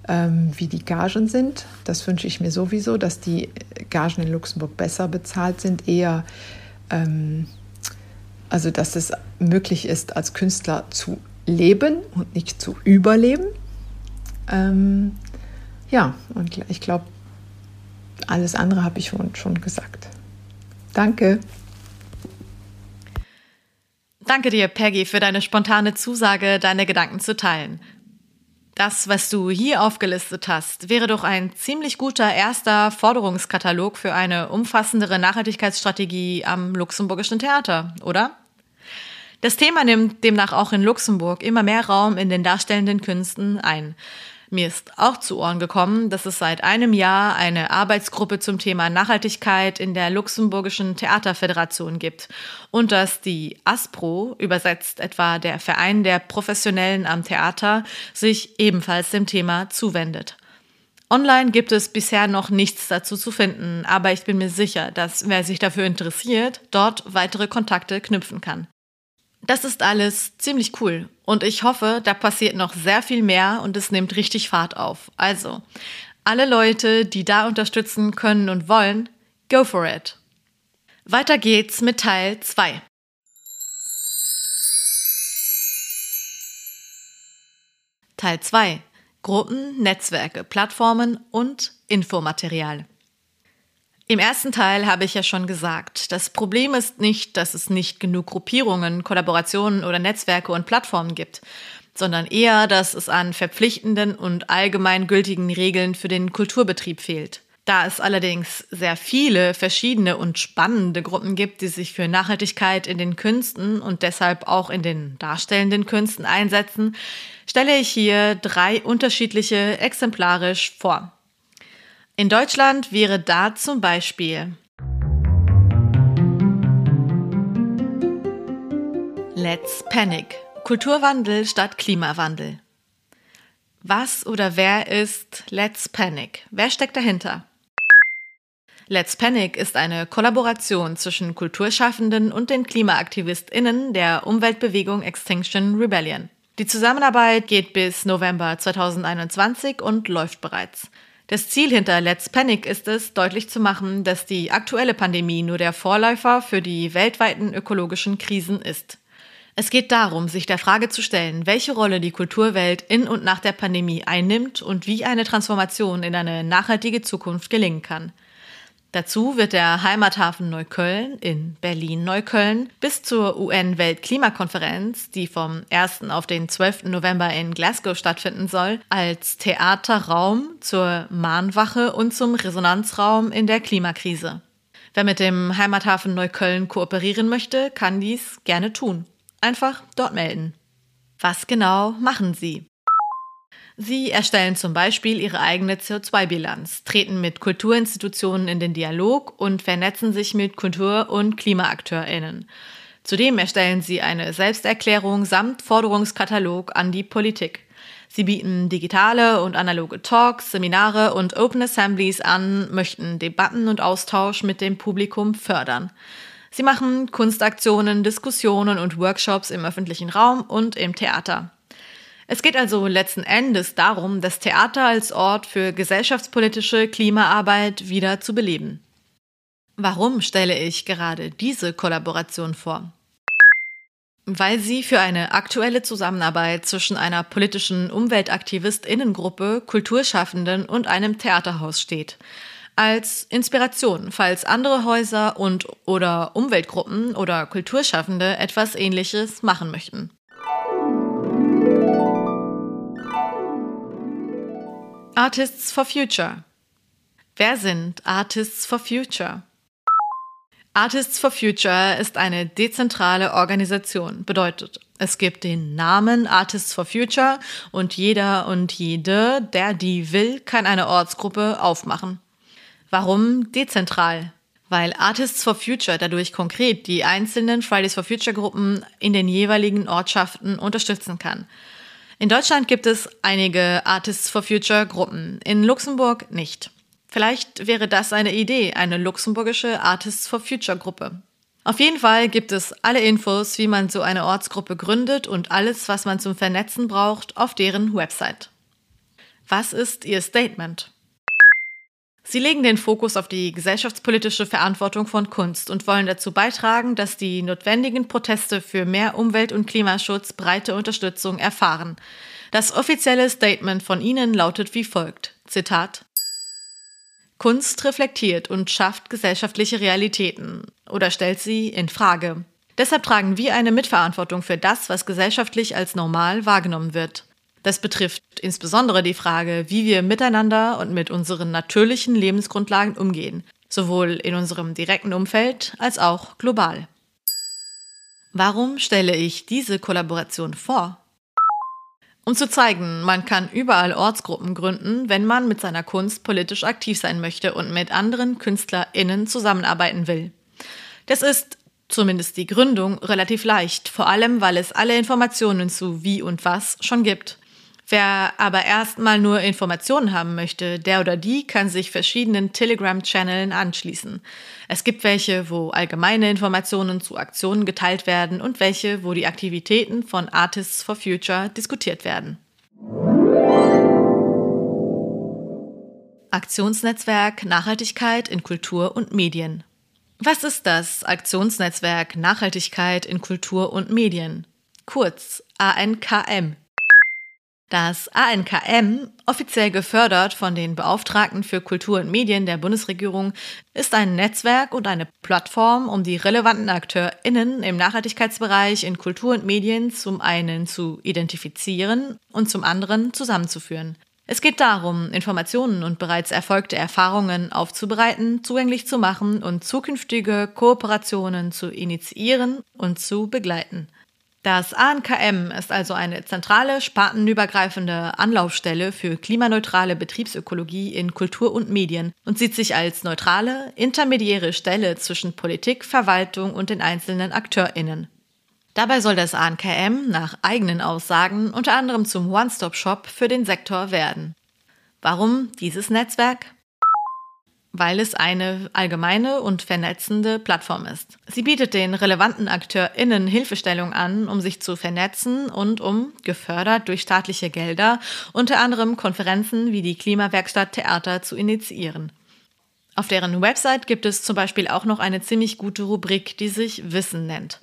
ähm, wie die Gagen sind. Das wünsche ich mir sowieso, dass die Gagen in Luxemburg besser bezahlt sind, eher, ähm, also dass es möglich ist, als Künstler zu leben und nicht zu überleben. Ähm, ja, und ich glaube, alles andere habe ich schon, schon gesagt. Danke. Danke dir, Peggy, für deine spontane Zusage, deine Gedanken zu teilen. Das, was du hier aufgelistet hast, wäre doch ein ziemlich guter erster Forderungskatalog für eine umfassendere Nachhaltigkeitsstrategie am luxemburgischen Theater, oder? Das Thema nimmt demnach auch in Luxemburg immer mehr Raum in den darstellenden Künsten ein. Mir ist auch zu Ohren gekommen, dass es seit einem Jahr eine Arbeitsgruppe zum Thema Nachhaltigkeit in der Luxemburgischen Theaterföderation gibt und dass die ASPRO, übersetzt etwa der Verein der Professionellen am Theater, sich ebenfalls dem Thema zuwendet. Online gibt es bisher noch nichts dazu zu finden, aber ich bin mir sicher, dass wer sich dafür interessiert, dort weitere Kontakte knüpfen kann. Das ist alles ziemlich cool und ich hoffe, da passiert noch sehr viel mehr und es nimmt richtig Fahrt auf. Also, alle Leute, die da unterstützen können und wollen, go for it. Weiter geht's mit Teil 2. Teil 2. Gruppen, Netzwerke, Plattformen und Infomaterial. Im ersten Teil habe ich ja schon gesagt, das Problem ist nicht, dass es nicht genug Gruppierungen, Kollaborationen oder Netzwerke und Plattformen gibt, sondern eher, dass es an verpflichtenden und allgemeingültigen Regeln für den Kulturbetrieb fehlt. Da es allerdings sehr viele verschiedene und spannende Gruppen gibt, die sich für Nachhaltigkeit in den Künsten und deshalb auch in den darstellenden Künsten einsetzen, stelle ich hier drei unterschiedliche exemplarisch vor. In Deutschland wäre da zum Beispiel Let's Panic. Kulturwandel statt Klimawandel. Was oder wer ist Let's Panic? Wer steckt dahinter? Let's Panic ist eine Kollaboration zwischen Kulturschaffenden und den KlimaaktivistInnen der Umweltbewegung Extinction Rebellion. Die Zusammenarbeit geht bis November 2021 und läuft bereits. Das Ziel hinter Let's Panic ist es, deutlich zu machen, dass die aktuelle Pandemie nur der Vorläufer für die weltweiten ökologischen Krisen ist. Es geht darum, sich der Frage zu stellen, welche Rolle die Kulturwelt in und nach der Pandemie einnimmt und wie eine Transformation in eine nachhaltige Zukunft gelingen kann. Dazu wird der Heimathafen Neukölln in Berlin-Neukölln bis zur UN-Weltklimakonferenz, die vom 1. auf den 12. November in Glasgow stattfinden soll, als Theaterraum zur Mahnwache und zum Resonanzraum in der Klimakrise. Wer mit dem Heimathafen Neukölln kooperieren möchte, kann dies gerne tun. Einfach dort melden. Was genau machen Sie? Sie erstellen zum Beispiel ihre eigene CO2-Bilanz, treten mit Kulturinstitutionen in den Dialog und vernetzen sich mit Kultur- und KlimaakteurInnen. Zudem erstellen sie eine Selbsterklärung samt Forderungskatalog an die Politik. Sie bieten digitale und analoge Talks, Seminare und Open Assemblies an, möchten Debatten und Austausch mit dem Publikum fördern. Sie machen Kunstaktionen, Diskussionen und Workshops im öffentlichen Raum und im Theater. Es geht also letzten Endes darum, das Theater als Ort für gesellschaftspolitische Klimaarbeit wieder zu beleben. Warum stelle ich gerade diese Kollaboration vor? Weil sie für eine aktuelle Zusammenarbeit zwischen einer politischen Umweltaktivistinnengruppe, Kulturschaffenden und einem Theaterhaus steht. Als Inspiration, falls andere Häuser und oder Umweltgruppen oder Kulturschaffende etwas Ähnliches machen möchten. Artists for Future. Wer sind Artists for Future? Artists for Future ist eine dezentrale Organisation. Bedeutet, es gibt den Namen Artists for Future und jeder und jede, der die will, kann eine Ortsgruppe aufmachen. Warum dezentral? Weil Artists for Future dadurch konkret die einzelnen Fridays for Future Gruppen in den jeweiligen Ortschaften unterstützen kann. In Deutschland gibt es einige Artists for Future Gruppen, in Luxemburg nicht. Vielleicht wäre das eine Idee, eine luxemburgische Artists for Future Gruppe. Auf jeden Fall gibt es alle Infos, wie man so eine Ortsgruppe gründet und alles, was man zum Vernetzen braucht, auf deren Website. Was ist Ihr Statement? Sie legen den Fokus auf die gesellschaftspolitische Verantwortung von Kunst und wollen dazu beitragen, dass die notwendigen Proteste für mehr Umwelt- und Klimaschutz breite Unterstützung erfahren. Das offizielle Statement von Ihnen lautet wie folgt. Zitat. Kunst reflektiert und schafft gesellschaftliche Realitäten oder stellt sie in Frage. Deshalb tragen wir eine Mitverantwortung für das, was gesellschaftlich als normal wahrgenommen wird. Das betrifft insbesondere die Frage, wie wir miteinander und mit unseren natürlichen Lebensgrundlagen umgehen, sowohl in unserem direkten Umfeld als auch global. Warum stelle ich diese Kollaboration vor? Um zu zeigen, man kann überall Ortsgruppen gründen, wenn man mit seiner Kunst politisch aktiv sein möchte und mit anderen KünstlerInnen zusammenarbeiten will. Das ist, zumindest die Gründung, relativ leicht, vor allem weil es alle Informationen zu wie und was schon gibt. Wer aber erstmal nur Informationen haben möchte, der oder die kann sich verschiedenen Telegram-Channeln anschließen. Es gibt welche, wo allgemeine Informationen zu Aktionen geteilt werden und welche, wo die Aktivitäten von Artists for Future diskutiert werden. Aktionsnetzwerk Nachhaltigkeit in Kultur und Medien. Was ist das Aktionsnetzwerk Nachhaltigkeit in Kultur und Medien? Kurz ANKM. Das ANKM, offiziell gefördert von den Beauftragten für Kultur und Medien der Bundesregierung, ist ein Netzwerk und eine Plattform, um die relevanten AkteurInnen im Nachhaltigkeitsbereich in Kultur und Medien zum einen zu identifizieren und zum anderen zusammenzuführen. Es geht darum, Informationen und bereits erfolgte Erfahrungen aufzubereiten, zugänglich zu machen und zukünftige Kooperationen zu initiieren und zu begleiten. Das ANKM ist also eine zentrale, spartenübergreifende Anlaufstelle für klimaneutrale Betriebsökologie in Kultur und Medien und sieht sich als neutrale, intermediäre Stelle zwischen Politik, Verwaltung und den einzelnen AkteurInnen. Dabei soll das ANKM nach eigenen Aussagen unter anderem zum One-Stop-Shop für den Sektor werden. Warum dieses Netzwerk? Weil es eine allgemeine und vernetzende Plattform ist. Sie bietet den relevanten AkteurInnen Hilfestellung an, um sich zu vernetzen und um, gefördert durch staatliche Gelder, unter anderem Konferenzen wie die Klimawerkstatt Theater zu initiieren. Auf deren Website gibt es zum Beispiel auch noch eine ziemlich gute Rubrik, die sich Wissen nennt.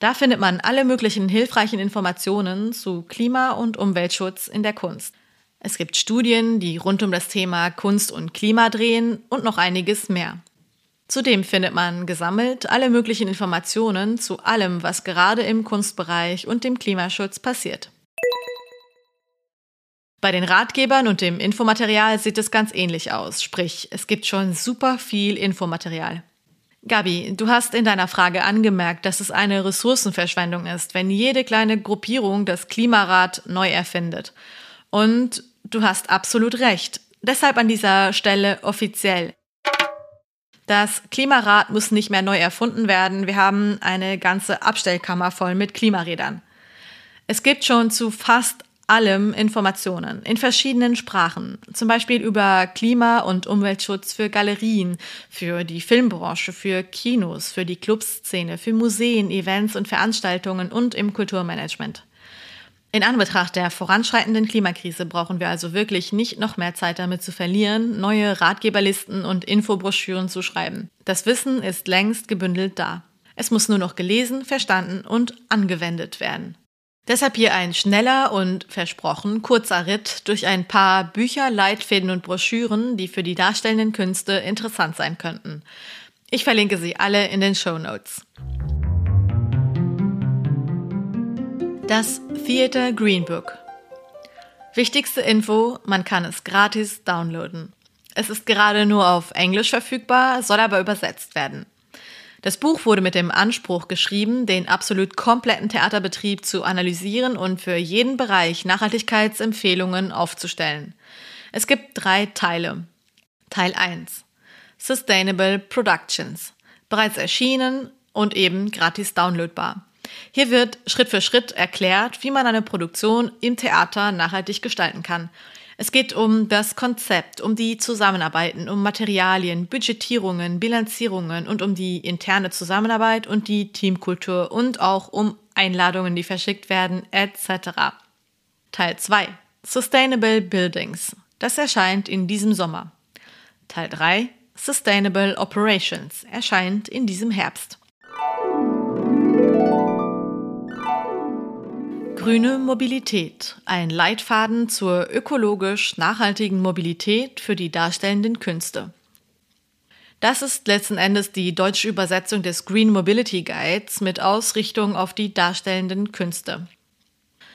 Da findet man alle möglichen hilfreichen Informationen zu Klima- und Umweltschutz in der Kunst. Es gibt Studien, die rund um das Thema Kunst und Klima drehen und noch einiges mehr. Zudem findet man gesammelt alle möglichen Informationen zu allem, was gerade im Kunstbereich und dem Klimaschutz passiert. Bei den Ratgebern und dem Infomaterial sieht es ganz ähnlich aus, sprich, es gibt schon super viel Infomaterial. Gabi, du hast in deiner Frage angemerkt, dass es eine Ressourcenverschwendung ist, wenn jede kleine Gruppierung das Klimarad neu erfindet. Und du hast absolut recht. Deshalb an dieser Stelle offiziell. Das Klimarad muss nicht mehr neu erfunden werden. Wir haben eine ganze Abstellkammer voll mit Klimarädern. Es gibt schon zu fast allem Informationen in verschiedenen Sprachen, zum Beispiel über Klima- und Umweltschutz für Galerien, für die Filmbranche, für Kinos, für die Clubszene, für Museen, Events und Veranstaltungen und im Kulturmanagement. In Anbetracht der voranschreitenden Klimakrise brauchen wir also wirklich nicht noch mehr Zeit damit zu verlieren, neue Ratgeberlisten und Infobroschüren zu schreiben. Das Wissen ist längst gebündelt da. Es muss nur noch gelesen, verstanden und angewendet werden. Deshalb hier ein schneller und versprochen kurzer Ritt durch ein paar Bücher, Leitfäden und Broschüren, die für die darstellenden Künste interessant sein könnten. Ich verlinke sie alle in den Show Notes. Das Theater Green Book. Wichtigste Info, man kann es gratis downloaden. Es ist gerade nur auf Englisch verfügbar, soll aber übersetzt werden. Das Buch wurde mit dem Anspruch geschrieben, den absolut kompletten Theaterbetrieb zu analysieren und für jeden Bereich Nachhaltigkeitsempfehlungen aufzustellen. Es gibt drei Teile. Teil 1. Sustainable Productions. Bereits erschienen und eben gratis downloadbar. Hier wird Schritt für Schritt erklärt, wie man eine Produktion im Theater nachhaltig gestalten kann. Es geht um das Konzept, um die Zusammenarbeiten, um Materialien, Budgetierungen, Bilanzierungen und um die interne Zusammenarbeit und die Teamkultur und auch um Einladungen, die verschickt werden, etc. Teil 2. Sustainable Buildings. Das erscheint in diesem Sommer. Teil 3. Sustainable Operations erscheint in diesem Herbst. Grüne Mobilität, ein Leitfaden zur ökologisch nachhaltigen Mobilität für die darstellenden Künste. Das ist letzten Endes die deutsche Übersetzung des Green Mobility Guides mit Ausrichtung auf die darstellenden Künste.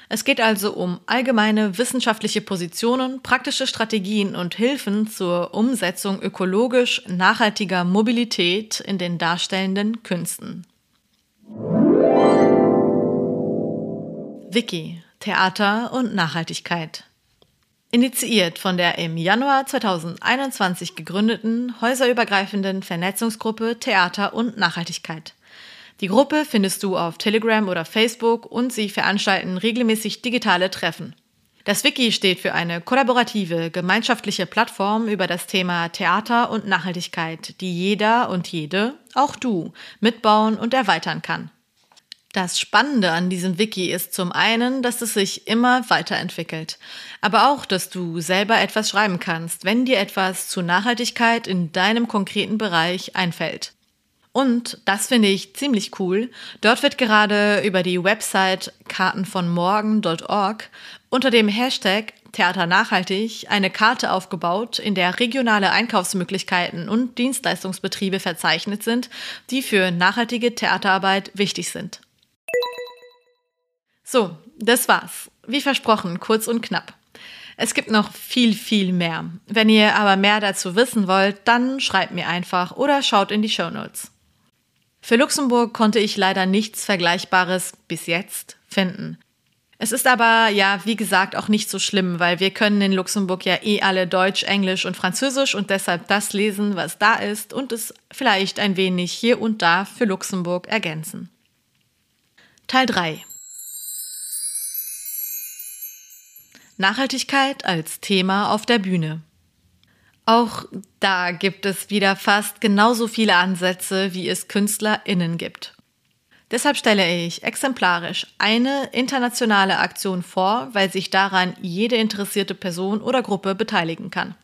Es geht also um allgemeine wissenschaftliche Positionen, praktische Strategien und Hilfen zur Umsetzung ökologisch nachhaltiger Mobilität in den darstellenden Künsten. Wiki Theater und Nachhaltigkeit. Initiiert von der im Januar 2021 gegründeten häuserübergreifenden Vernetzungsgruppe Theater und Nachhaltigkeit. Die Gruppe findest du auf Telegram oder Facebook und sie veranstalten regelmäßig digitale Treffen. Das Wiki steht für eine kollaborative, gemeinschaftliche Plattform über das Thema Theater und Nachhaltigkeit, die jeder und jede, auch du, mitbauen und erweitern kann. Das Spannende an diesem Wiki ist zum einen, dass es sich immer weiterentwickelt, aber auch, dass du selber etwas schreiben kannst, wenn dir etwas zu Nachhaltigkeit in deinem konkreten Bereich einfällt. Und, das finde ich ziemlich cool, dort wird gerade über die Website kartenvonmorgen.org unter dem Hashtag Theater nachhaltig eine Karte aufgebaut, in der regionale Einkaufsmöglichkeiten und Dienstleistungsbetriebe verzeichnet sind, die für nachhaltige Theaterarbeit wichtig sind. So, das war's. Wie versprochen, kurz und knapp. Es gibt noch viel, viel mehr. Wenn ihr aber mehr dazu wissen wollt, dann schreibt mir einfach oder schaut in die Show Notes. Für Luxemburg konnte ich leider nichts Vergleichbares bis jetzt finden. Es ist aber ja, wie gesagt, auch nicht so schlimm, weil wir können in Luxemburg ja eh alle Deutsch, Englisch und Französisch und deshalb das lesen, was da ist und es vielleicht ein wenig hier und da für Luxemburg ergänzen. Teil 3 Nachhaltigkeit als Thema auf der Bühne. Auch da gibt es wieder fast genauso viele Ansätze, wie es KünstlerInnen gibt. Deshalb stelle ich exemplarisch eine internationale Aktion vor, weil sich daran jede interessierte Person oder Gruppe beteiligen kann.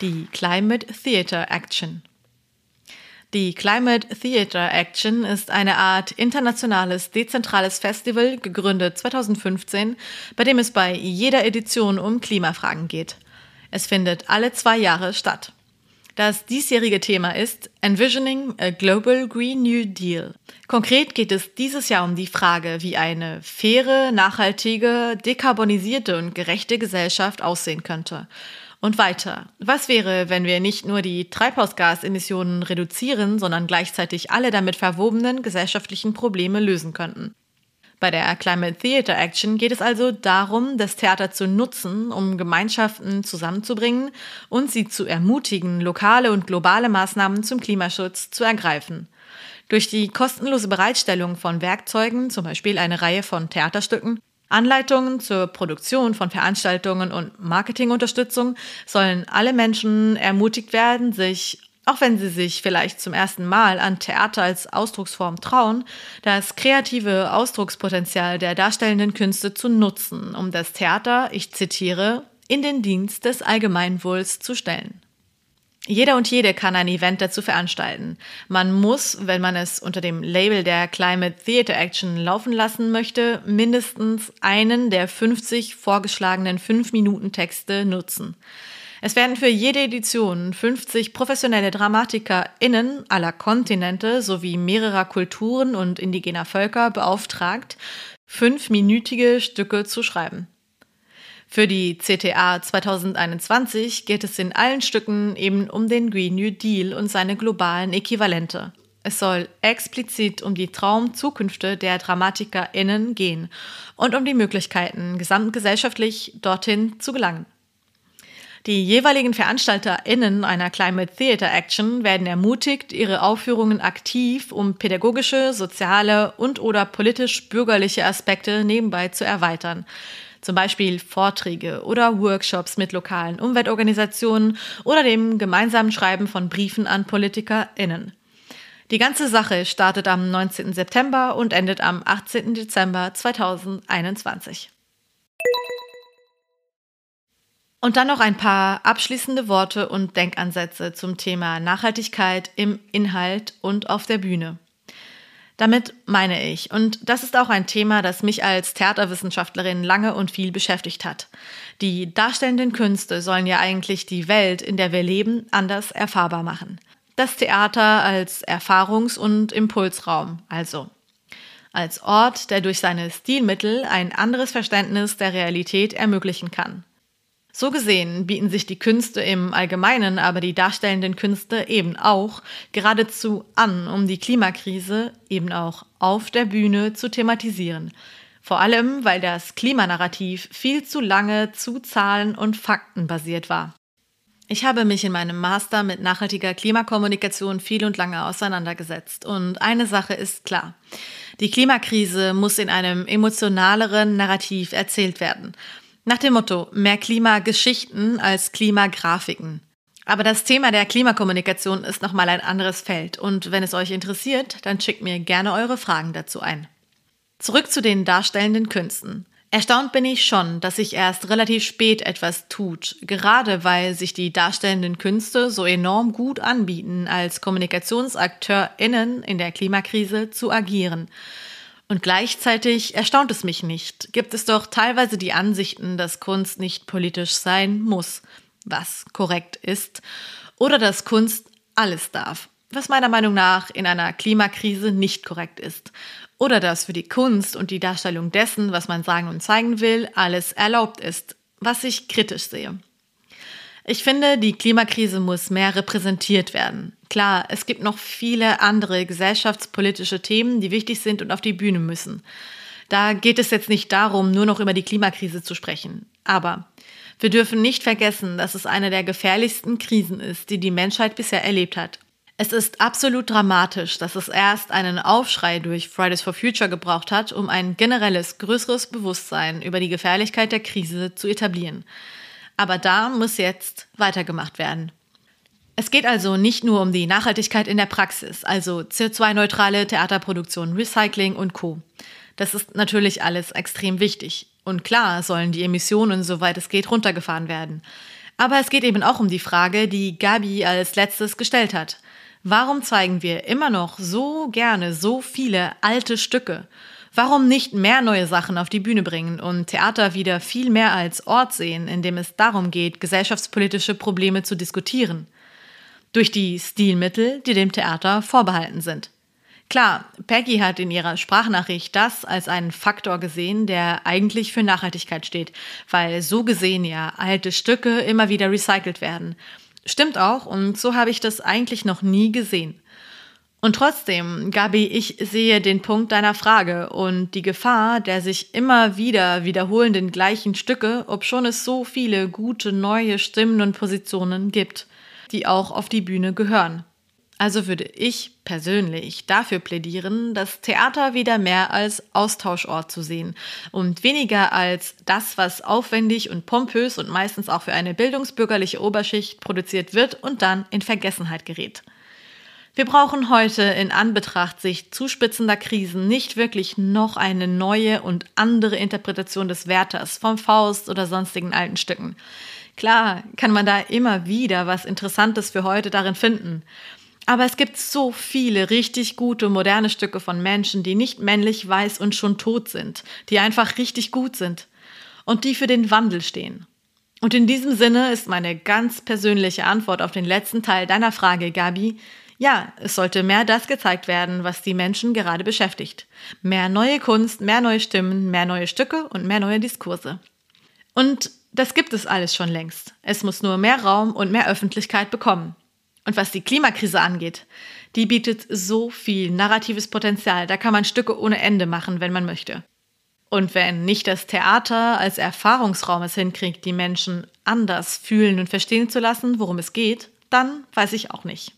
Die Climate Theater Action. Die Climate Theater Action ist eine Art internationales, dezentrales Festival, gegründet 2015, bei dem es bei jeder Edition um Klimafragen geht. Es findet alle zwei Jahre statt. Das diesjährige Thema ist Envisioning a Global Green New Deal. Konkret geht es dieses Jahr um die Frage, wie eine faire, nachhaltige, dekarbonisierte und gerechte Gesellschaft aussehen könnte. Und weiter. Was wäre, wenn wir nicht nur die Treibhausgasemissionen reduzieren, sondern gleichzeitig alle damit verwobenen gesellschaftlichen Probleme lösen könnten? Bei der Climate Theater Action geht es also darum, das Theater zu nutzen, um Gemeinschaften zusammenzubringen und sie zu ermutigen, lokale und globale Maßnahmen zum Klimaschutz zu ergreifen. Durch die kostenlose Bereitstellung von Werkzeugen, zum Beispiel eine Reihe von Theaterstücken, Anleitungen zur Produktion von Veranstaltungen und Marketingunterstützung sollen alle Menschen ermutigt werden, sich auch wenn sie sich vielleicht zum ersten Mal an Theater als Ausdrucksform trauen, das kreative Ausdruckspotenzial der darstellenden Künste zu nutzen, um das Theater, ich zitiere, in den Dienst des Allgemeinwohls zu stellen. Jeder und jede kann ein Event dazu veranstalten. Man muss, wenn man es unter dem Label der Climate Theater Action laufen lassen möchte, mindestens einen der 50 vorgeschlagenen 5-Minuten-Texte nutzen. Es werden für jede Edition 50 professionelle DramatikerInnen aller Kontinente sowie mehrerer Kulturen und indigener Völker beauftragt, fünfminütige Stücke zu schreiben. Für die CTA 2021 geht es in allen Stücken eben um den Green New Deal und seine globalen Äquivalente. Es soll explizit um die Traumzukünfte der DramatikerInnen gehen und um die Möglichkeiten, gesamtgesellschaftlich dorthin zu gelangen. Die jeweiligen VeranstalterInnen einer Climate Theater Action werden ermutigt, ihre Aufführungen aktiv um pädagogische, soziale und oder politisch-bürgerliche Aspekte nebenbei zu erweitern. Zum Beispiel Vorträge oder Workshops mit lokalen Umweltorganisationen oder dem gemeinsamen Schreiben von Briefen an PolitikerInnen. Die ganze Sache startet am 19. September und endet am 18. Dezember 2021. Und dann noch ein paar abschließende Worte und Denkansätze zum Thema Nachhaltigkeit im Inhalt und auf der Bühne. Damit meine ich, und das ist auch ein Thema, das mich als Theaterwissenschaftlerin lange und viel beschäftigt hat. Die darstellenden Künste sollen ja eigentlich die Welt, in der wir leben, anders erfahrbar machen. Das Theater als Erfahrungs- und Impulsraum, also als Ort, der durch seine Stilmittel ein anderes Verständnis der Realität ermöglichen kann. So gesehen bieten sich die Künste im Allgemeinen, aber die darstellenden Künste eben auch geradezu an, um die Klimakrise eben auch auf der Bühne zu thematisieren. Vor allem, weil das Klimanarrativ viel zu lange zu Zahlen und Fakten basiert war. Ich habe mich in meinem Master mit nachhaltiger Klimakommunikation viel und lange auseinandergesetzt. Und eine Sache ist klar. Die Klimakrise muss in einem emotionaleren Narrativ erzählt werden. Nach dem Motto, mehr Klimageschichten als Klimagrafiken. Aber das Thema der Klimakommunikation ist nochmal ein anderes Feld und wenn es euch interessiert, dann schickt mir gerne eure Fragen dazu ein. Zurück zu den darstellenden Künsten. Erstaunt bin ich schon, dass sich erst relativ spät etwas tut, gerade weil sich die darstellenden Künste so enorm gut anbieten, als KommunikationsakteurInnen in der Klimakrise zu agieren. Und gleichzeitig erstaunt es mich nicht. Gibt es doch teilweise die Ansichten, dass Kunst nicht politisch sein muss, was korrekt ist, oder dass Kunst alles darf, was meiner Meinung nach in einer Klimakrise nicht korrekt ist. Oder dass für die Kunst und die Darstellung dessen, was man sagen und zeigen will, alles erlaubt ist, was ich kritisch sehe. Ich finde, die Klimakrise muss mehr repräsentiert werden. Klar, es gibt noch viele andere gesellschaftspolitische Themen, die wichtig sind und auf die Bühne müssen. Da geht es jetzt nicht darum, nur noch über die Klimakrise zu sprechen. Aber wir dürfen nicht vergessen, dass es eine der gefährlichsten Krisen ist, die die Menschheit bisher erlebt hat. Es ist absolut dramatisch, dass es erst einen Aufschrei durch Fridays for Future gebraucht hat, um ein generelles, größeres Bewusstsein über die Gefährlichkeit der Krise zu etablieren. Aber da muss jetzt weitergemacht werden. Es geht also nicht nur um die Nachhaltigkeit in der Praxis, also CO2-neutrale Theaterproduktion, Recycling und Co. Das ist natürlich alles extrem wichtig. Und klar sollen die Emissionen, soweit es geht, runtergefahren werden. Aber es geht eben auch um die Frage, die Gabi als letztes gestellt hat. Warum zeigen wir immer noch so gerne so viele alte Stücke? Warum nicht mehr neue Sachen auf die Bühne bringen und Theater wieder viel mehr als Ort sehen, in dem es darum geht, gesellschaftspolitische Probleme zu diskutieren? Durch die Stilmittel, die dem Theater vorbehalten sind. Klar, Peggy hat in ihrer Sprachnachricht das als einen Faktor gesehen, der eigentlich für Nachhaltigkeit steht, weil so gesehen ja alte Stücke immer wieder recycelt werden. Stimmt auch, und so habe ich das eigentlich noch nie gesehen. Und trotzdem, Gabi, ich sehe den Punkt deiner Frage und die Gefahr der sich immer wieder wiederholenden gleichen Stücke, obschon es so viele gute neue Stimmen und Positionen gibt, die auch auf die Bühne gehören. Also würde ich persönlich dafür plädieren, das Theater wieder mehr als Austauschort zu sehen und weniger als das, was aufwendig und pompös und meistens auch für eine bildungsbürgerliche Oberschicht produziert wird und dann in Vergessenheit gerät. Wir brauchen heute in Anbetracht sich zuspitzender Krisen nicht wirklich noch eine neue und andere Interpretation des Wärters vom Faust oder sonstigen alten Stücken. Klar kann man da immer wieder was Interessantes für heute darin finden. Aber es gibt so viele richtig gute moderne Stücke von Menschen, die nicht männlich, weiß und schon tot sind, die einfach richtig gut sind und die für den Wandel stehen. Und in diesem Sinne ist meine ganz persönliche Antwort auf den letzten Teil deiner Frage, Gabi, ja, es sollte mehr das gezeigt werden, was die Menschen gerade beschäftigt. Mehr neue Kunst, mehr neue Stimmen, mehr neue Stücke und mehr neue Diskurse. Und das gibt es alles schon längst. Es muss nur mehr Raum und mehr Öffentlichkeit bekommen. Und was die Klimakrise angeht, die bietet so viel narratives Potenzial, da kann man Stücke ohne Ende machen, wenn man möchte. Und wenn nicht das Theater als Erfahrungsraum es hinkriegt, die Menschen anders fühlen und verstehen zu lassen, worum es geht, dann weiß ich auch nicht.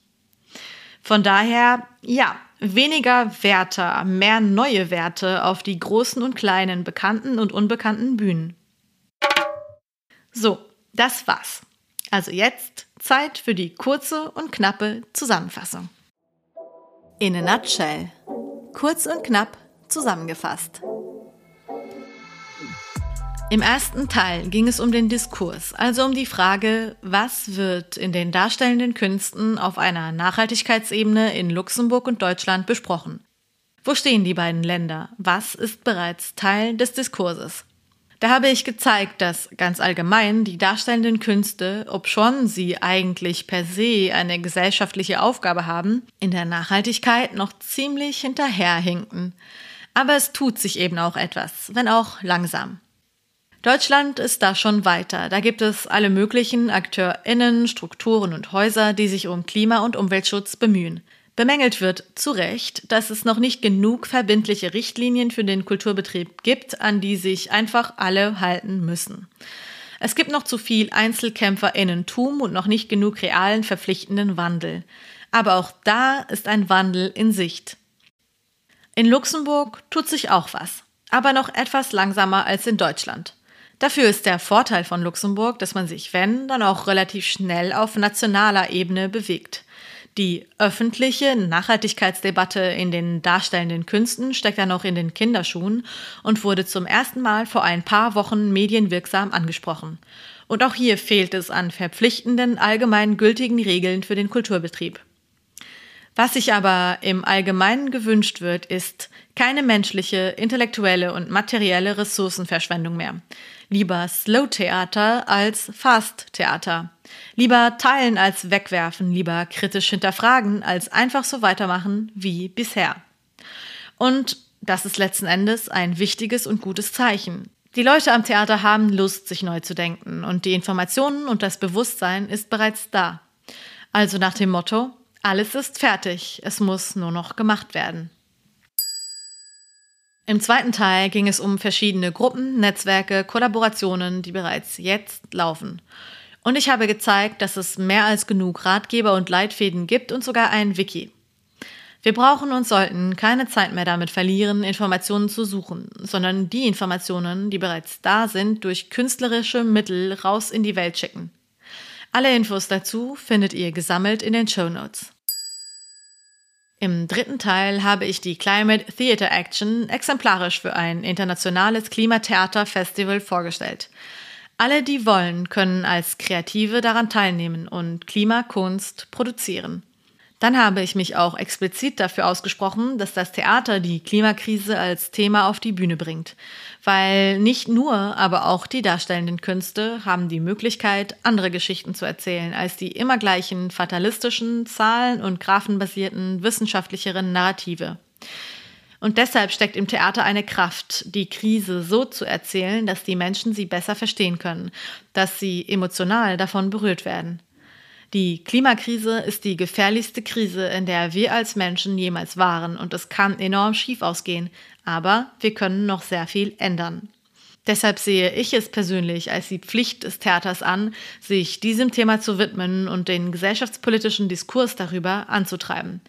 Von daher, ja, weniger Werte, mehr neue Werte auf die großen und kleinen, bekannten und unbekannten Bühnen. So, das war's. Also jetzt Zeit für die kurze und knappe Zusammenfassung. In a nutshell. Kurz und knapp zusammengefasst. Im ersten Teil ging es um den Diskurs, also um die Frage, was wird in den darstellenden Künsten auf einer Nachhaltigkeitsebene in Luxemburg und Deutschland besprochen. Wo stehen die beiden Länder? Was ist bereits Teil des Diskurses? Da habe ich gezeigt, dass ganz allgemein die darstellenden Künste, obschon sie eigentlich per se eine gesellschaftliche Aufgabe haben, in der Nachhaltigkeit noch ziemlich hinterherhinken. Aber es tut sich eben auch etwas, wenn auch langsam. Deutschland ist da schon weiter. Da gibt es alle möglichen AkteurInnen, Strukturen und Häuser, die sich um Klima- und Umweltschutz bemühen. Bemängelt wird zu Recht, dass es noch nicht genug verbindliche Richtlinien für den Kulturbetrieb gibt, an die sich einfach alle halten müssen. Es gibt noch zu viel Einzelkämpferinnentum und noch nicht genug realen verpflichtenden Wandel. Aber auch da ist ein Wandel in Sicht. In Luxemburg tut sich auch was, aber noch etwas langsamer als in Deutschland. Dafür ist der Vorteil von Luxemburg, dass man sich, wenn, dann auch relativ schnell auf nationaler Ebene bewegt. Die öffentliche Nachhaltigkeitsdebatte in den darstellenden Künsten steckt ja noch in den Kinderschuhen und wurde zum ersten Mal vor ein paar Wochen medienwirksam angesprochen. Und auch hier fehlt es an verpflichtenden, allgemein gültigen Regeln für den Kulturbetrieb. Was sich aber im Allgemeinen gewünscht wird, ist keine menschliche, intellektuelle und materielle Ressourcenverschwendung mehr. Lieber Slow-Theater als Fast-Theater. Lieber teilen als wegwerfen, lieber kritisch hinterfragen als einfach so weitermachen wie bisher. Und das ist letzten Endes ein wichtiges und gutes Zeichen. Die Leute am Theater haben Lust, sich neu zu denken und die Informationen und das Bewusstsein ist bereits da. Also nach dem Motto, alles ist fertig, es muss nur noch gemacht werden. Im zweiten Teil ging es um verschiedene Gruppen, Netzwerke, Kollaborationen, die bereits jetzt laufen. Und ich habe gezeigt, dass es mehr als genug Ratgeber und Leitfäden gibt und sogar ein Wiki. Wir brauchen und sollten keine Zeit mehr damit verlieren, Informationen zu suchen, sondern die Informationen, die bereits da sind, durch künstlerische Mittel raus in die Welt schicken. Alle Infos dazu findet ihr gesammelt in den Show Notes. Im dritten Teil habe ich die Climate Theatre Action exemplarisch für ein internationales Klimatheater-Festival vorgestellt. Alle, die wollen, können als Kreative daran teilnehmen und Klimakunst produzieren. Dann habe ich mich auch explizit dafür ausgesprochen, dass das Theater die Klimakrise als Thema auf die Bühne bringt. Weil nicht nur, aber auch die darstellenden Künste haben die Möglichkeit, andere Geschichten zu erzählen als die immer gleichen fatalistischen, zahlen- und graphenbasierten, wissenschaftlicheren Narrative. Und deshalb steckt im Theater eine Kraft, die Krise so zu erzählen, dass die Menschen sie besser verstehen können, dass sie emotional davon berührt werden. Die Klimakrise ist die gefährlichste Krise, in der wir als Menschen jemals waren und es kann enorm schief ausgehen, aber wir können noch sehr viel ändern. Deshalb sehe ich es persönlich als die Pflicht des Theaters an, sich diesem Thema zu widmen und den gesellschaftspolitischen Diskurs darüber anzutreiben.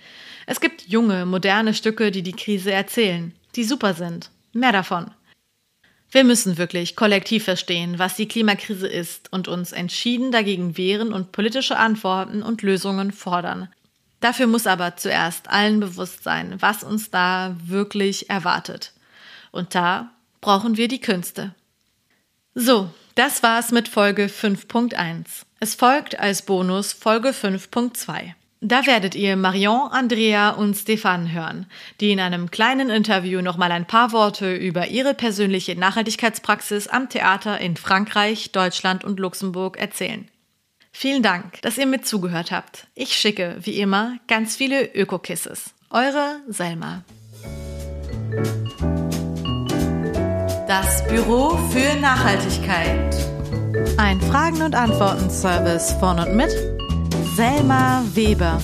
Es gibt junge, moderne Stücke, die die Krise erzählen, die super sind. Mehr davon. Wir müssen wirklich kollektiv verstehen, was die Klimakrise ist und uns entschieden dagegen wehren und politische Antworten und Lösungen fordern. Dafür muss aber zuerst allen bewusst sein, was uns da wirklich erwartet. Und da brauchen wir die Künste. So, das war's mit Folge 5.1. Es folgt als Bonus Folge 5.2. Da werdet ihr Marion, Andrea und Stefan hören, die in einem kleinen Interview nochmal ein paar Worte über ihre persönliche Nachhaltigkeitspraxis am Theater in Frankreich, Deutschland und Luxemburg erzählen. Vielen Dank, dass ihr mit zugehört habt. Ich schicke, wie immer, ganz viele Öko-Kisses. Eure Selma. Das Büro für Nachhaltigkeit. Ein Fragen- und Antworten-Service von und mit Selma Weber.